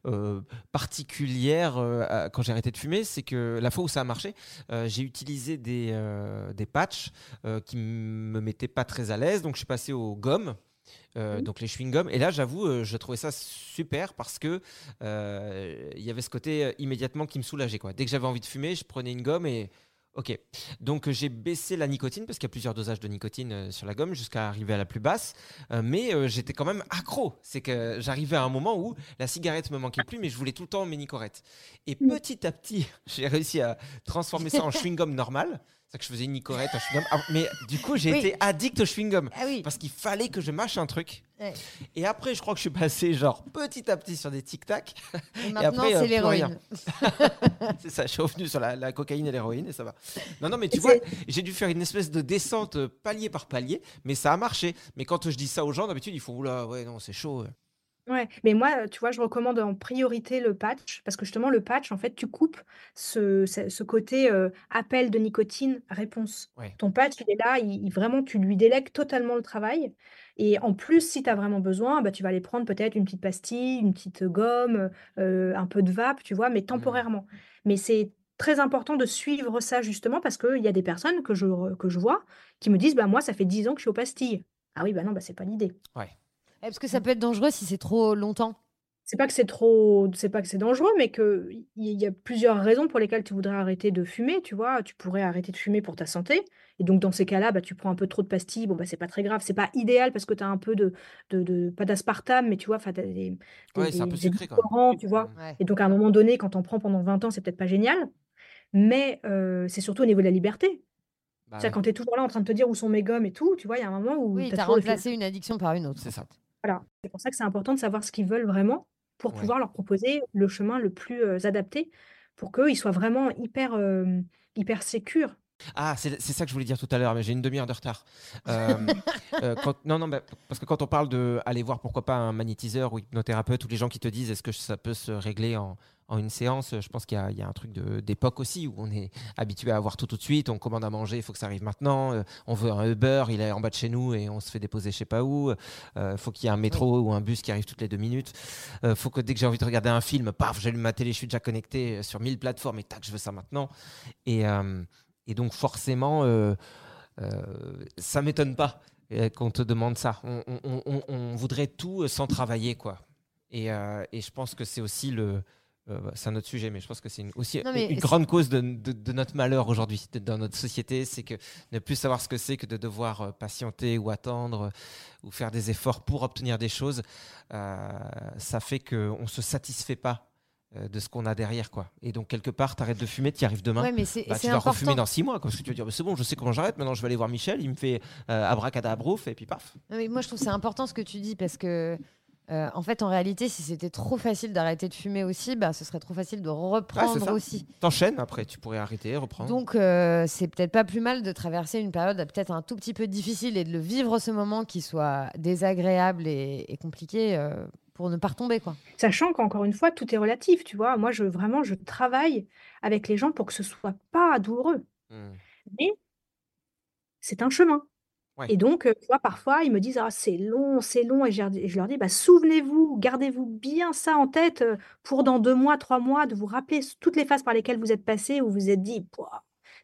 euh, particulière euh, quand j'ai arrêté de fumer. C'est que la fois où ça a marché, j'ai utilisé des, des patchs qui me mettaient pas très à l'aise. Donc je suis passé aux gommes. euh, donc les chewing-gums et là j'avoue euh, je trouvais ça super parce que euh, il y avait ce côté immédiatement qui me soulageait quoi dès que j'avais envie de fumer je prenais une gomme et Ok, donc j'ai baissé la nicotine parce qu'il y a plusieurs dosages de nicotine euh, sur la gomme jusqu'à arriver à la plus basse, Euh, mais euh, j'étais quand même accro. C'est que j'arrivais à un moment où la cigarette me manquait plus, mais je voulais tout le temps mes nicorettes. Et petit à petit, j'ai réussi à transformer ça en chewing-gum normal. C'est que je faisais une nicorette, un chewing-gum. Ah, mais du coup, j'ai Oui. été addict au chewing-gum Ah oui. parce qu'il fallait que je mâche un truc. Ouais. Et après, je crois que je suis passé genre petit à petit sur des tic-tac. Et maintenant, après, euh, c'est rien. l'héroïne. C'est ça, je suis revenu sur la, la cocaïne et l'héroïne et ça va. Non, non, mais tu Et vois, j'ai dû faire une espèce de descente euh, palier par palier, mais ça a marché. Mais quand je dis ça aux gens, d'habitude, ils font Oula, ouais, non, c'est chaud. Ouais, mais moi, tu vois, je recommande en priorité le patch parce que justement, le patch, en fait, tu coupes ce, ce, ce côté euh, appel de nicotine, réponse. Ouais. Ton patch, il est là, il, il- vraiment, tu lui délègues totalement le travail. Et en plus, si tu as vraiment besoin, bah, tu vas aller prendre peut-être une petite pastille, une petite gomme, euh, un peu de vape, tu vois, mais temporairement. Mais c'est très important de suivre ça justement parce qu'il y a des personnes que je, re- que je vois qui me disent, bah, moi, ça fait 10 ans que je suis aux pastilles. Ah oui, bah non, bah, c'est pas l'idée. Ouais. Eh, Parce que ça peut être dangereux si c'est trop longtemps. C'est pas que c'est trop, c'est pas que c'est dangereux, mais que il y a plusieurs raisons pour lesquelles tu voudrais arrêter de fumer, tu vois. Tu pourrais arrêter de fumer pour ta santé. Et donc, dans ces cas-là, bah, tu prends un peu trop de pastilles. Bon, bah, c'est pas très grave. C'est pas idéal parce que tu as un peu de, de, de- pas d'aspartame, mais tu vois, des, des, Ouais, c'est un des- peu des sucré quand même. édulcorants, tu vois. Ouais. Et donc, à un moment donné, quand on prend pendant 20 ans, c'est peut-être pas génial. Mais euh, c'est surtout au niveau de la liberté. Bah C'est-à-dire ouais, quand tu es toujours là en train de te dire où sont mes gommes et tout, tu vois, il y a un moment où Oui, le fil. remplacé une addiction par une autre. c'est ça. Voilà, c'est pour ça que c'est important de savoir ce qu'ils veulent vraiment pour Ouais. pouvoir leur proposer le chemin le plus euh, adapté pour qu'ils soient vraiment hyper, euh, hyper sécures. Ah, c'est ça que je voulais dire tout à l'heure, mais j'ai une demi-heure de retard. Euh, euh, quand- non, non, bah, parce que quand on parle de aller voir pourquoi pas un magnétiseur ou hypnothérapeute ou les gens qui te disent est-ce que ça peut se régler en, en une séance, je pense qu'il y, a- il y a un truc d'époque aussi où on est habitué à avoir tout tout de suite, on commande à manger, il faut que ça arrive maintenant, euh, on veut un Uber, il est en bas de chez nous et on se fait déposer je sais pas où, il faut qu'il y ait un métro ou un bus qui arrive toutes les deux minutes, il faut que dès que j'ai envie de regarder un film, paf, j'allume ma télé, je suis déjà connecté euh, sur 1000 plateformes et tac, je veux ça maintenant. Et, euh, et donc forcément, euh, euh, ça m'étonne pas euh, qu'on te demande ça. On, on- on- on- on voudrait tout euh, sans travailler, quoi. Et, euh, et je pense que c'est aussi le. Euh, c'est un autre sujet, mais je pense que c'est aussi Non, une grande cause de, de- de notre malheur aujourd'hui, dans notre société, c'est que ne plus savoir ce que c'est que de devoir euh, patienter ou attendre euh, ou faire des efforts pour obtenir des choses, euh, ça fait qu'on ne se satisfait pas de ce qu'on a derrière. quoi. Et donc, quelque part, tu arrêtes de fumer, tu y arrives demain. Ouais, mais c'est Bah, tu vas refumer dans six mois, parce que tu vas dire, Bah, c'est bon, je sais comment j'arrête, maintenant je vais aller voir Michel, il me fait euh, abracadabrouf, et puis paf. Non, mais moi, je trouve que c'est important ce que tu dis parce que, euh, en fait, en réalité, si c'était trop facile d'arrêter de fumer aussi, bah, ce serait trop facile de reprendre ça. aussi. T'enchaînes après, tu pourrais arrêter, reprendre. Donc, euh, c'est peut-être pas plus mal de traverser une période peut-être un tout petit peu difficile et de le vivre ce moment qui soit désagréable et, et compliqué euh, pour ne pas retomber, quoi. Sachant qu'encore une fois, tout est relatif, tu vois. Moi, je, vraiment, je travaille avec les gens pour que ce soit pas douloureux. Hmm. Mais c'est un chemin. Ouais. Et donc, tu vois, parfois, ils me disent, ah, c'est long, c'est long. Et je, leur- et je leur dis, bah, souvenez-vous, gardez-vous bien ça en tête pour dans deux mois, trois mois, de vous rappeler toutes les phases par lesquelles vous êtes passé, où vous vous êtes dit,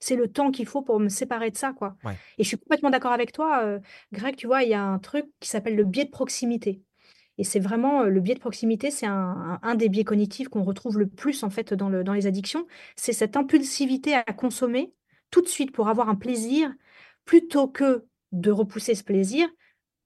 c'est le temps qu'il faut pour me séparer de ça, quoi. Ouais. Et je suis complètement d'accord avec toi, euh, Greg, tu vois, il y a un truc qui s'appelle le biais de proximité. Et c'est vraiment le biais de proximité, c'est un, un- un des biais cognitifs qu'on retrouve le plus en fait dans, le, dans les addictions. C'est cette impulsivité à consommer tout de suite pour avoir un plaisir, plutôt que de repousser ce plaisir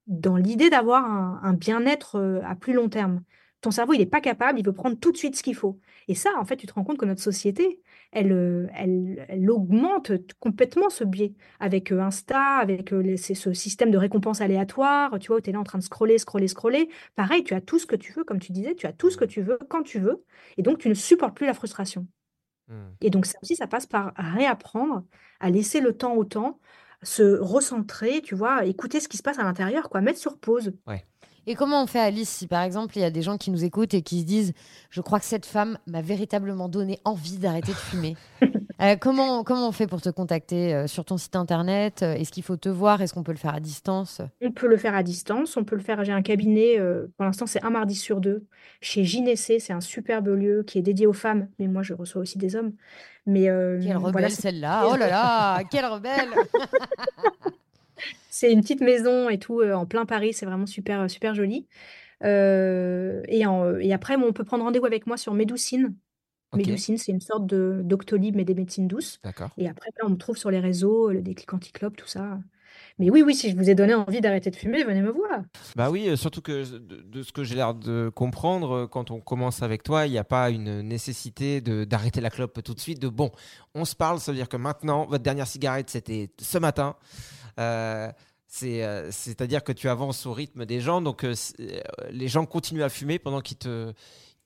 dans l'idée d'avoir un, un bien-être euh, à plus long terme. Ton cerveau, il n'est pas capable, il veut prendre tout de suite ce qu'il faut. Et ça, en fait, tu te rends compte que notre société, elle, euh, elle, elle augmente complètement ce biais avec euh, Insta, avec les- c'est ce système de récompense aléatoire, tu vois, où tu es là en train de scroller, scroller, scroller. Pareil, tu as tout ce que tu veux, comme tu disais, tu as tout ce que tu veux quand tu veux, et donc tu ne supportes plus la frustration. Mmh. Et donc ça aussi, ça passe par réapprendre à laisser le temps au temps, se recentrer, tu vois, écouter ce qui se passe à l'intérieur, quoi, mettre sur pause. Et comment on fait, Alice, si par exemple il y a des gens qui nous écoutent et qui se disent Je crois que cette femme m'a véritablement donné envie d'arrêter de fumer Euh, comment, comment on fait pour te contacter euh, sur ton site internet Euh, Est-ce qu'il faut te voir Est-ce qu'on peut le faire à distance? On peut le faire à distance, on peut le faire. J'ai un cabinet, pour l'instant, c'est un mardi sur deux, chez Gynécée. C'est un superbe lieu qui est dédié aux femmes, mais moi, je reçois aussi des hommes. Mais Quelle rebelle voilà, celle-là Oh là là Quelle rebelle c'est une petite maison et tout, euh, en plein Paris. C'est vraiment super, super joli. Euh, et, en- et après, on peut prendre rendez-vous avec moi sur Médoucine. Ok. Médoucine, c'est une sorte de Doctolib, mais des médecines douces. D'accord. Et après, on me trouve sur les réseaux, le déclic anticlope, tout ça. Mais oui, oui, si je vous ai donné envie d'arrêter de fumer, venez me voir. Bah oui, euh, surtout que de, de ce que j'ai l'air de comprendre, euh, quand on commence avec toi, il n'y a pas une nécessité d'arrêter la clope tout de suite. De bon, on se parle, ça veut dire que maintenant, votre dernière cigarette, c'était ce matin. Euh, c'est, euh, C'est-à-dire que tu avances au rythme des gens, donc euh, les gens continuent à fumer pendant qu'ils te,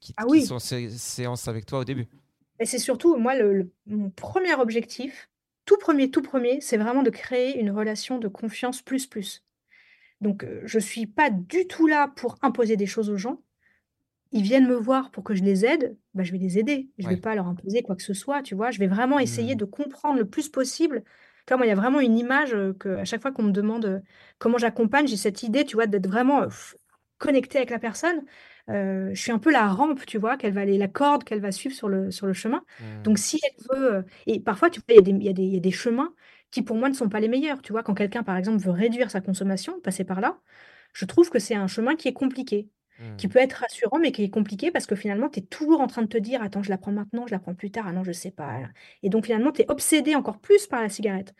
qu'ils- Ah sont en sé- séance avec toi au début. Et c'est surtout, moi, le, le- mon premier objectif, tout premier, tout premier, c'est vraiment de créer une relation de confiance plus plus. Donc, je suis pas du tout là pour imposer des choses aux gens. Ils viennent me voir pour que je les aide, bah, je vais les aider. Je Ouais. vais pas leur imposer quoi que ce soit, tu vois. Je vais vraiment essayer Hmm. de comprendre le plus possible. Tu vois, moi, il y a vraiment une image que à chaque fois qu'on me demande comment j'accompagne, j'ai cette idée, tu vois, d'être vraiment connectée avec la personne. Euh, je suis un peu la rampe, tu vois, qu'elle va aller, la corde qu'elle va suivre sur le, sur le chemin. Donc, si elle veut. Et parfois, tu vois, il y y a des chemins qui, pour moi, ne sont pas les meilleurs. Tu vois, quand quelqu'un, par exemple, veut réduire sa consommation, passer par là, je trouve que c'est un chemin qui est compliqué, Hmm. qui peut être rassurant, mais qui est compliqué parce que finalement, tu es toujours en train de te dire Attends, je la prends maintenant, je la prends plus tard, ah non, je sais pas. Et donc, finalement, tu es obsédé encore plus par la cigarette.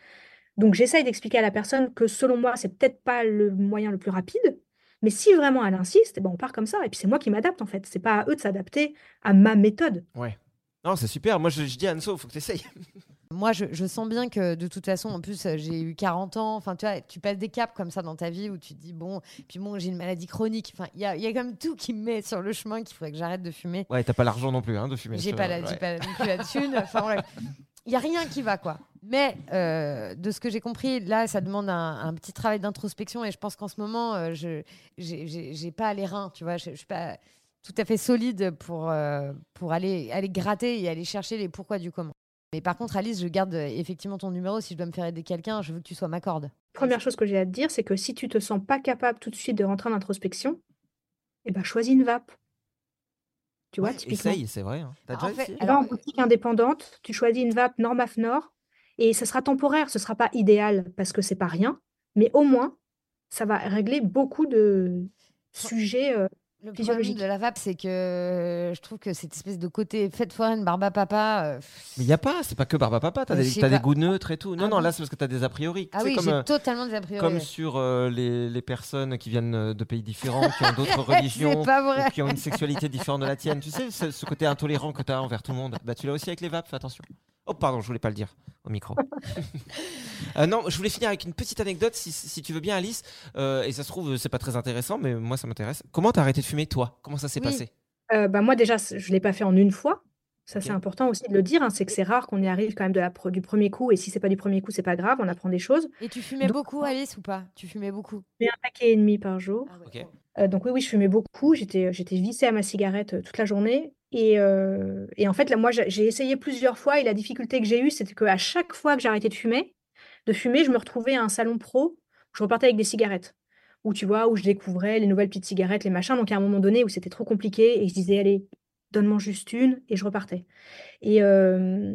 Donc, j'essaye d'expliquer à la personne que, selon moi, c'est peut-être pas le moyen le plus rapide. Mais si vraiment elle insiste, eh ben on part comme ça. Et puis c'est moi qui m'adapte en fait. C'est pas à eux de s'adapter à ma méthode. Ouais. Non, c'est super. Moi, je, je dis à Anso, il faut que tu essayes. Moi, je, je sens bien que de toute façon, en plus, j'ai eu 40 ans. Enfin, tu vois, tu passes des caps comme ça dans ta vie où tu te dis, bon, puis bon, j'ai une maladie chronique. Enfin, il y a, y a quand même tout qui me met sur le chemin qu'il faudrait que j'arrête de fumer. Ouais, t'as pas l'argent non plus hein, de fumer. J'ai pas, la, ouais. pas non plus la thune. Enfin, bref. Il y a rien qui va, quoi. Mais euh, de ce que j'ai compris, là, ça demande un, un petit travail d'introspection. Et je pense qu'en ce moment, euh, je j'ai pas les reins, tu vois. Je, je suis pas tout à fait solide pour, euh, pour aller, aller gratter et aller chercher les pourquoi du comment. Mais par contre, Alice, je garde euh, effectivement ton numéro. Si je dois me faire aider quelqu'un, je veux que tu sois ma corde. Première chose que j'ai à te dire, c'est que si tu te sens pas capable tout de suite de rentrer en introspection, eh ben choisis une vape. Tu vois, Ouais, typiquement. essaye, c'est vrai. hein. En déjà fait, essayé vas en boutique indépendante, tu choisis une vape Normafnor et ce sera temporaire, ce sera pas idéal parce que c'est pas rien, mais au moins ça va régler beaucoup de sujets. euh, Le problème Physiologique. de la vape, c'est que je trouve que cette espèce de côté fête foraine, barba papa. euh, Mais il n'y a pas, c'est pas que Barba Papa, t'as Euh, des, t'as des goûts neutres et tout. Non, Ah non, là c'est parce que t'as des a priori. Ah oui, j'ai euh, totalement des a priori. comme sur euh, les, les personnes qui viennent euh, de pays différents, qui ont d'autres religions, C'est pas vrai. ou qui ont une sexualité différente de la tienne. Tu sais, ce, ce côté intolérant que tu as envers tout le monde. Bah, tu l'as aussi avec les vapes, fais attention. Oh, pardon, je voulais pas le dire au micro. Euh, non, je voulais finir avec une petite anecdote, si, si tu veux bien, Alice. Euh, et ça se trouve, c'est pas très intéressant, mais moi ça m'intéresse. Comment t'as arrêté de fumer, toi? Comment ça s'est Oui. passé? Euh, bah moi déjà, je l'ai pas fait en une fois. Ça, c'est important aussi de le dire. hein, c'est que c'est rare qu'on y arrive quand même de la pro- du premier coup. Et si c'est pas du premier coup, c'est pas grave, on apprend des choses. Et tu fumais Donc- beaucoup, Alice, ou pas? Tu fumais beaucoup? Un paquet et demi par jour. Ah donc oui, oui, je fumais beaucoup. J'étais, j'étais vissée à ma cigarette euh, toute la journée. Et, euh, et en fait, là, moi, j'ai essayé plusieurs fois. Et la difficulté que j'ai eue, c'était qu'à chaque fois que j'arrêtais de fumer, de fumer, je me retrouvais à un salon pro. Où je repartais avec des cigarettes. Où tu vois, où je découvrais les nouvelles petites cigarettes, les machins. Donc à un moment donné, où c'était trop compliqué, et je disais, allez, donne-moi juste une, et je repartais. Et, euh,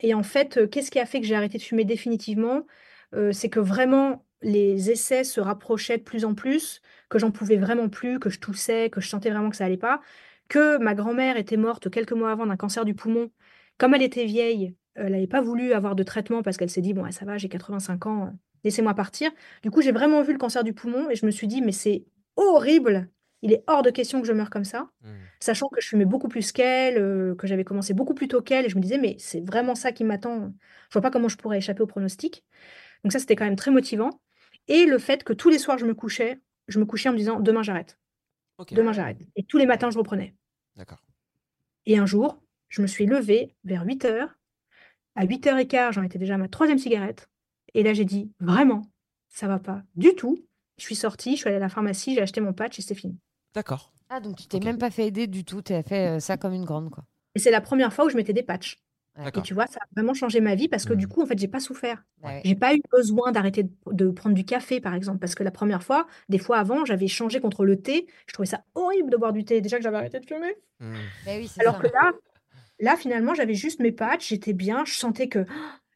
et en fait, euh, qu'est-ce qui a fait que j'ai arrêté de fumer définitivement? Euh, c'est que vraiment, les essais se rapprochaient de plus en plus que j'en pouvais vraiment plus, que je toussais, que je sentais vraiment que ça allait pas, que ma grand-mère était morte quelques mois avant d'un cancer du poumon. Comme elle était vieille, elle n'avait pas voulu avoir de traitement parce qu'elle s'est dit, bon, ça va, j'ai 85 ans, euh, laissez-moi partir. Du coup, j'ai vraiment vu le cancer du poumon et je me suis dit, mais c'est horrible, il est hors de question que je meure comme ça, Hmm. sachant que je fumais beaucoup plus qu'elle, euh, que j'avais commencé beaucoup plus tôt qu'elle, et je me disais, mais c'est vraiment ça qui m'attend, je vois pas comment je pourrais échapper au pronostic. Donc ça, c'était quand même très motivant. Et le fait que tous les soirs, je me couchais, je me couchais en me disant, demain j'arrête. Demain, j'arrête. Et tous les matins, je reprenais. D'accord. Et un jour, je me suis levée vers 8 heures. À 8h15, j'en étais déjà à ma troisième cigarette. Et là, j'ai dit, vraiment, ça va pas du tout. Je suis sortie, je suis allée à la pharmacie, j'ai acheté mon patch et c'est fini. D'accord. Ah, donc tu t'es même pas fait aider du tout, tu as fait euh, ça comme une grande, quoi. Et c'est la première fois où je mettais des patchs. Et tu vois, ça a vraiment changé ma vie parce que du Mhm. coup, en fait, j'ai pas souffert. Bah ouais. J'ai pas eu besoin d'arrêter de, de prendre du café, par exemple, parce que la première fois, des fois avant, j'avais changé contre le thé. Je trouvais ça horrible de boire du thé. Déjà que j'avais arrêté de fumer. Hmm. Bah oui, Alors ça. que là, là, finalement, j'avais juste mes patchs, j'étais bien, je sentais que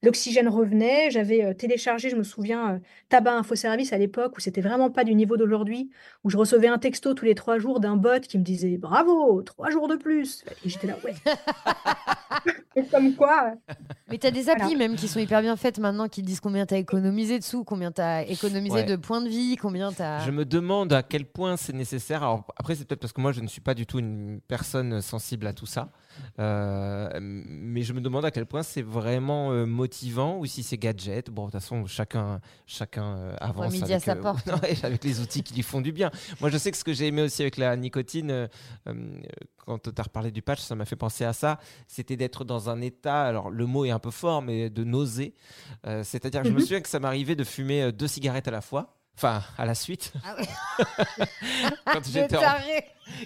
l'oxygène revenait. J'avais euh, téléchargé, je me souviens, euh, Tabac Info Service à l'époque où c'était vraiment pas du niveau d'aujourd'hui, où je recevais un texto tous les trois jours d'un bot qui me disait bravo, trois jours de plus. Et j'étais là, ouais. Et comme quoi, euh, Mais tu as des applis Voilà. même qui sont hyper bien faites maintenant qui disent combien tu as économisé de sous, combien tu as économisé Ouais. de points de vie, combien tu as. Je me demande à quel point c'est nécessaire. Alors après, c'est peut-être parce que moi, je ne suis pas du tout une personne sensible à tout ça. Euh, mais je me demande à quel point c'est vraiment euh, motivant ou si c'est gadget. Bon, de toute façon, chacun, chacun euh, avance avec, à sa porte. avec les outils qui lui font du bien. Moi, je sais que ce que j'ai aimé aussi avec la nicotine, quand tu as reparlé du patch, ça m'a fait penser à ça. C'était d'être dans un état, alors le mot est un peu fort, mais de nausée. Euh, C'est-à-dire que je me Mhm. souviens que ça m'arrivait de fumer deux cigarettes à la fois. Enfin, à la suite. Ah ouais. quand j'étais en, tarés.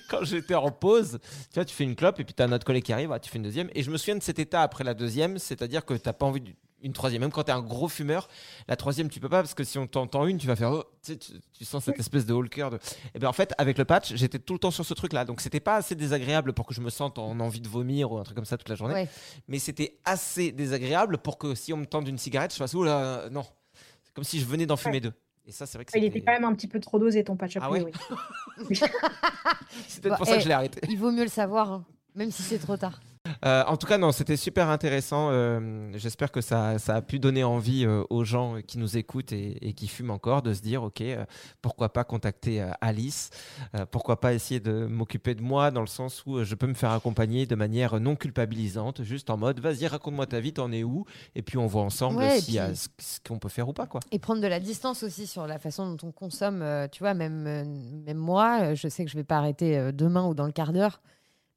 quand j'étais en pause, tu vois, tu fais une clope et puis tu as un autre collègue qui arrive, ah, tu fais une deuxième. Et je me souviens de cet état après la deuxième, c'est-à-dire que tu n'as pas envie d'une troisième. Même quand tu es un gros fumeur, la troisième, tu peux pas parce que si on t'entend une, tu vas faire. oh, tu, sens cette espèce de holker. De... Et bien en fait, avec le patch, j'étais tout le temps sur ce truc-là. Donc c'était pas assez désagréable pour que je me sente en envie de vomir ou un truc comme ça toute la journée. Ouais. Mais c'était assez désagréable pour que si on me tend une cigarette, je fasse. Là, non. C'est comme si je venais d'en fumer deux. Et ça, c'est vrai que il était quand même un petit peu trop dosé ton patch Ah ouais priori. C'est peut-être Bah, pour ça que eh, je l'ai arrêté. Il vaut mieux le savoir, hein, même si c'est trop tard. Euh, en tout cas, non, c'était super intéressant. Euh, J'espère que ça, ça a pu donner envie euh, aux gens qui nous écoutent et, et qui fument encore de se dire, OK, pourquoi pas contacter Alice? Pourquoi pas essayer de m'occuper de moi dans le sens où je peux me faire accompagner de manière non culpabilisante, juste en mode, vas-y, raconte-moi ta vie, t'en es où? Et puis on voit ensemble Ouais, s'il y a puis- ce, ce qu'on peut faire ou pas, quoi. Et prendre de la distance aussi sur la façon dont on consomme. tu vois, même, même moi, je sais que je vais pas arrêter demain ou dans le quart d'heure.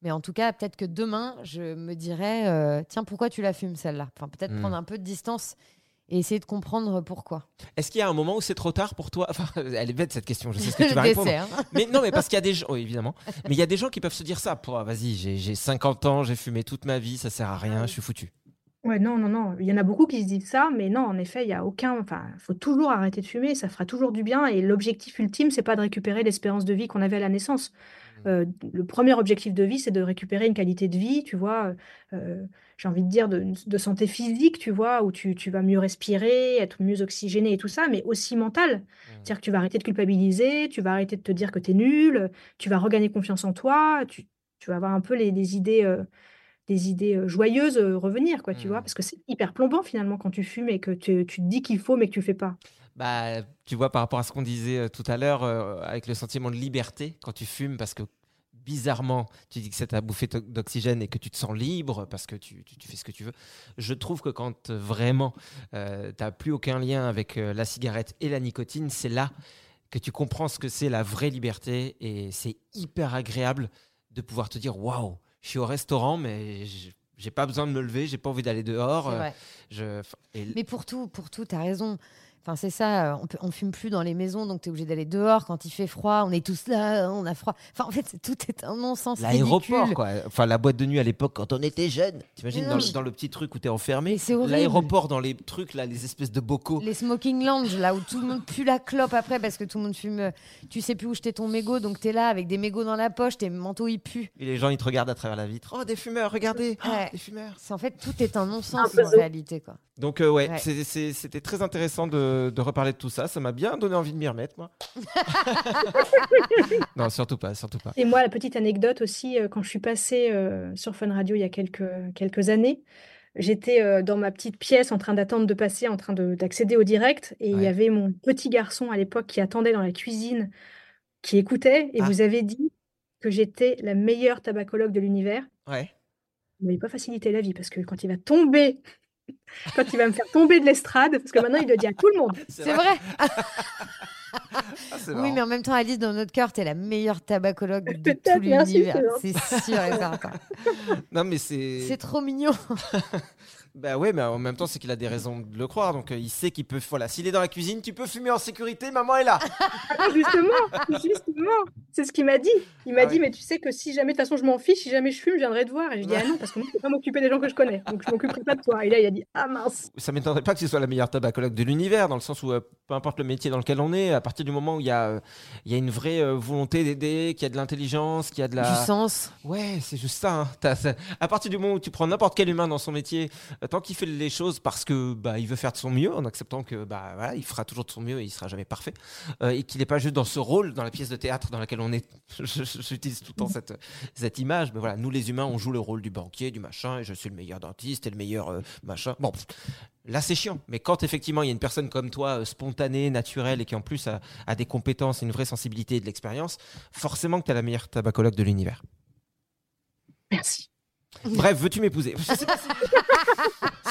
Mais en tout cas, peut-être que demain, je me dirais euh, tiens, pourquoi tu la fumes celle-là? Enfin, peut-être Mm. prendre un peu de distance et essayer de comprendre pourquoi. Est-ce qu'il y a un moment où c'est trop tard pour toi? Enfin, elle est bête cette question, je sais ce que tu vas répondre. dessert. Mais non, mais parce qu'il y a des gens, oui, évidemment, mais il y a des gens qui peuvent se dire ça. Vas-y, j'ai- j'ai 50 ans, j'ai fumé toute ma vie, ça sert à rien, je suis foutu. Ouais, non, non, non. Il y en a beaucoup qui se disent ça, mais non, en effet, il y a aucun. Enfin, il faut toujours arrêter de fumer, ça fera toujours du bien. Et l'objectif ultime, c'est pas de récupérer l'espérance de vie qu'on avait à la naissance. Euh, le premier objectif de vie, c'est de récupérer une qualité de vie, tu vois. euh, j'ai envie de dire de, de santé physique, tu vois, où tu, tu vas mieux respirer, être mieux oxygéné et tout ça, mais aussi mentale. C'est-à-dire que tu vas arrêter de culpabiliser, tu vas arrêter de te dire que tu es nul, tu vas regagner confiance en toi, tu, tu vas avoir un peu les, les idées. euh, des idées euh, joyeuses euh, revenir, quoi, tu vois, parce que c'est hyper plombant finalement quand tu fumes et que tu, tu te dis qu'il faut mais que tu fais pas. Bah, tu vois, par rapport à ce qu'on disait euh, tout à l'heure, euh, avec le sentiment de liberté quand tu fumes, parce que bizarrement, tu dis que c'est ta bouffée d'oxygène et que tu te sens libre parce que tu, tu- tu fais ce que tu veux. Je trouve que quand euh, vraiment tu n'as plus aucun lien avec euh, la cigarette et la nicotine, c'est là que tu comprends ce que c'est la vraie liberté et c'est hyper agréable de pouvoir te dire waouh, je suis au restaurant, mais j'ai pas besoin de me lever, j'ai pas envie d'aller dehors. Euh, vrai. je, et- Mais pour tout, pour tout, t'as raison. Enfin, c'est ça, euh, on, peut, on fume plus dans les maisons, donc tu es obligé d'aller dehors quand il fait froid. On est tous là, on a froid. Enfin, en fait, tout est un non-sens. L'aéroport, quoi. Enfin, la boîte de nuit à l'époque, quand on était jeune. T'imagines dans, mais- dans le petit truc où t'es enfermé? Mais c'est horrible. L'aéroport dans les trucs, là, les espèces de bocaux. Les smoking lounge, là où tout le monde pue la clope après parce que tout le monde fume. euh, Tu sais plus où jeter ton mégot, donc t'es là avec des mégots dans la poche, tes manteaux ils puent. Et les gens, ils te regardent à travers la vitre. Oh, des fumeurs, regardez. Oh, des fumeurs. C'est en fait tout est un non-sens peu en réalité quoi. Donc, euh, ouais, Ouais. c'est- c'est- c'était très intéressant de, de reparler de tout ça. Ça m'a bien donné envie de m'y remettre, moi. non, surtout pas, surtout pas. Et moi, la petite anecdote aussi, euh, quand je suis passée euh, sur Fun Radio il y a quelques, quelques années, j'étais euh, dans ma petite pièce en train d'attendre de passer, en train de- d'accéder au direct, et il Ouais. y avait mon petit garçon à l'époque qui attendait dans la cuisine, qui écoutait, et Ah. vous avez dit que j'étais la meilleure tabacologue de l'univers. Ouais. Vous m'avez pas facilité la vie, parce que quand il va tomber, quand il va me faire tomber de l'estrade, parce que maintenant il le dit à tout le monde. C'est vrai. Ah, Oui, mais en même temps, Alice, dans notre cœur, t'es la meilleure tabacologue de tout l'univers. c'est C'est sûr et certain. Non, mais c'est. C'est trop mignon. Bah ouais, mais en même temps, c'est qu'il a des raisons de le croire. Donc, euh, il sait qu'il peut. Voilà, s'il est dans la cuisine, tu peux fumer en sécurité, maman est là. Ah, justement, justement, c'est ce qu'il m'a dit. Il m'a Ah dit, mais tu sais que si jamais, de toute façon, je m'en fiche, si jamais je fume, je viendrai te voir. Et je dis, ah non, parce que moi, je peux pas m'occuper des gens que je connais. Donc, je m'occuperai pas de toi. Et là, il a dit, ah mince. Ça m'étonnerait pas que ce soit la meilleure tabacologue de l'univers, dans le sens où euh, peu importe le métier dans lequel on est, à partir du moment où il y a, euh, il y a une vraie euh, volonté d'aider, qu'il y a de l'intelligence, qu'il y a de la. Du sens. Ouais, c'est juste ça, hein. Ça- À partir du moment où tu prends n'importe quel humain dans son métier, euh, tant qu'il fait les choses parce que bah, il veut faire de son mieux, en acceptant que bah voilà, il fera toujours de son mieux et il sera jamais parfait, euh, et qu'il n'est pas juste dans ce rôle dans la pièce de théâtre dans laquelle on est. J'utilise tout le temps cette, cette image, mais voilà, nous les humains, on joue le rôle du banquier, du machin, et je suis le meilleur dentiste et le meilleur euh, machin. Bon. Là, c'est chiant. Mais quand effectivement il y a une personne comme toi, euh, spontanée, naturelle, et qui en plus a, a des compétences, une vraie sensibilité et de l'expérience, forcément que tu as la meilleure tabacologue de l'univers. Merci. Bref, veux-tu m'épouser? Je sais pas si-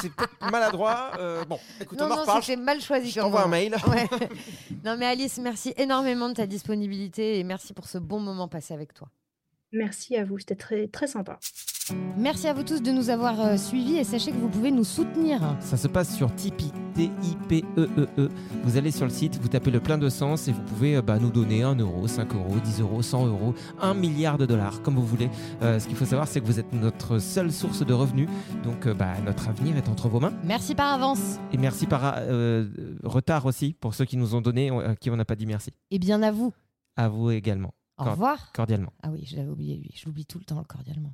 C'est peut-être maladroit. euh, bon, écoute, Non, on en non, reparle. c'était mal choisi. Je t'envoie un mail. Ouais. Non, mais Alice, merci énormément de ta disponibilité et merci pour ce bon moment passé avec toi. Merci à vous. C'était très, très sympa. Merci à vous tous de nous avoir euh, suivis et sachez que vous pouvez nous soutenir. Ça se passe sur Tipeee, T-I-P-E-E-E. E Vous allez sur le site, vous tapez le plein de sens et vous pouvez euh, bah, nous donner 1 euro, 5 euros, 10 euros, 100 euros, 1 milliard de dollars, comme vous voulez. Euh, ce qu'il faut savoir, c'est que vous êtes notre seule source de revenus. Donc, euh, bah, notre avenir est entre vos mains. Merci par avance. Et merci par euh, retard aussi pour ceux qui nous ont donné, à qui on n'a pas dit merci. Et bien à vous. À vous également. Au revoir. Cordialement. Ah oui, je l'avais oublié lui. Je l'oublie tout le temps, cordialement.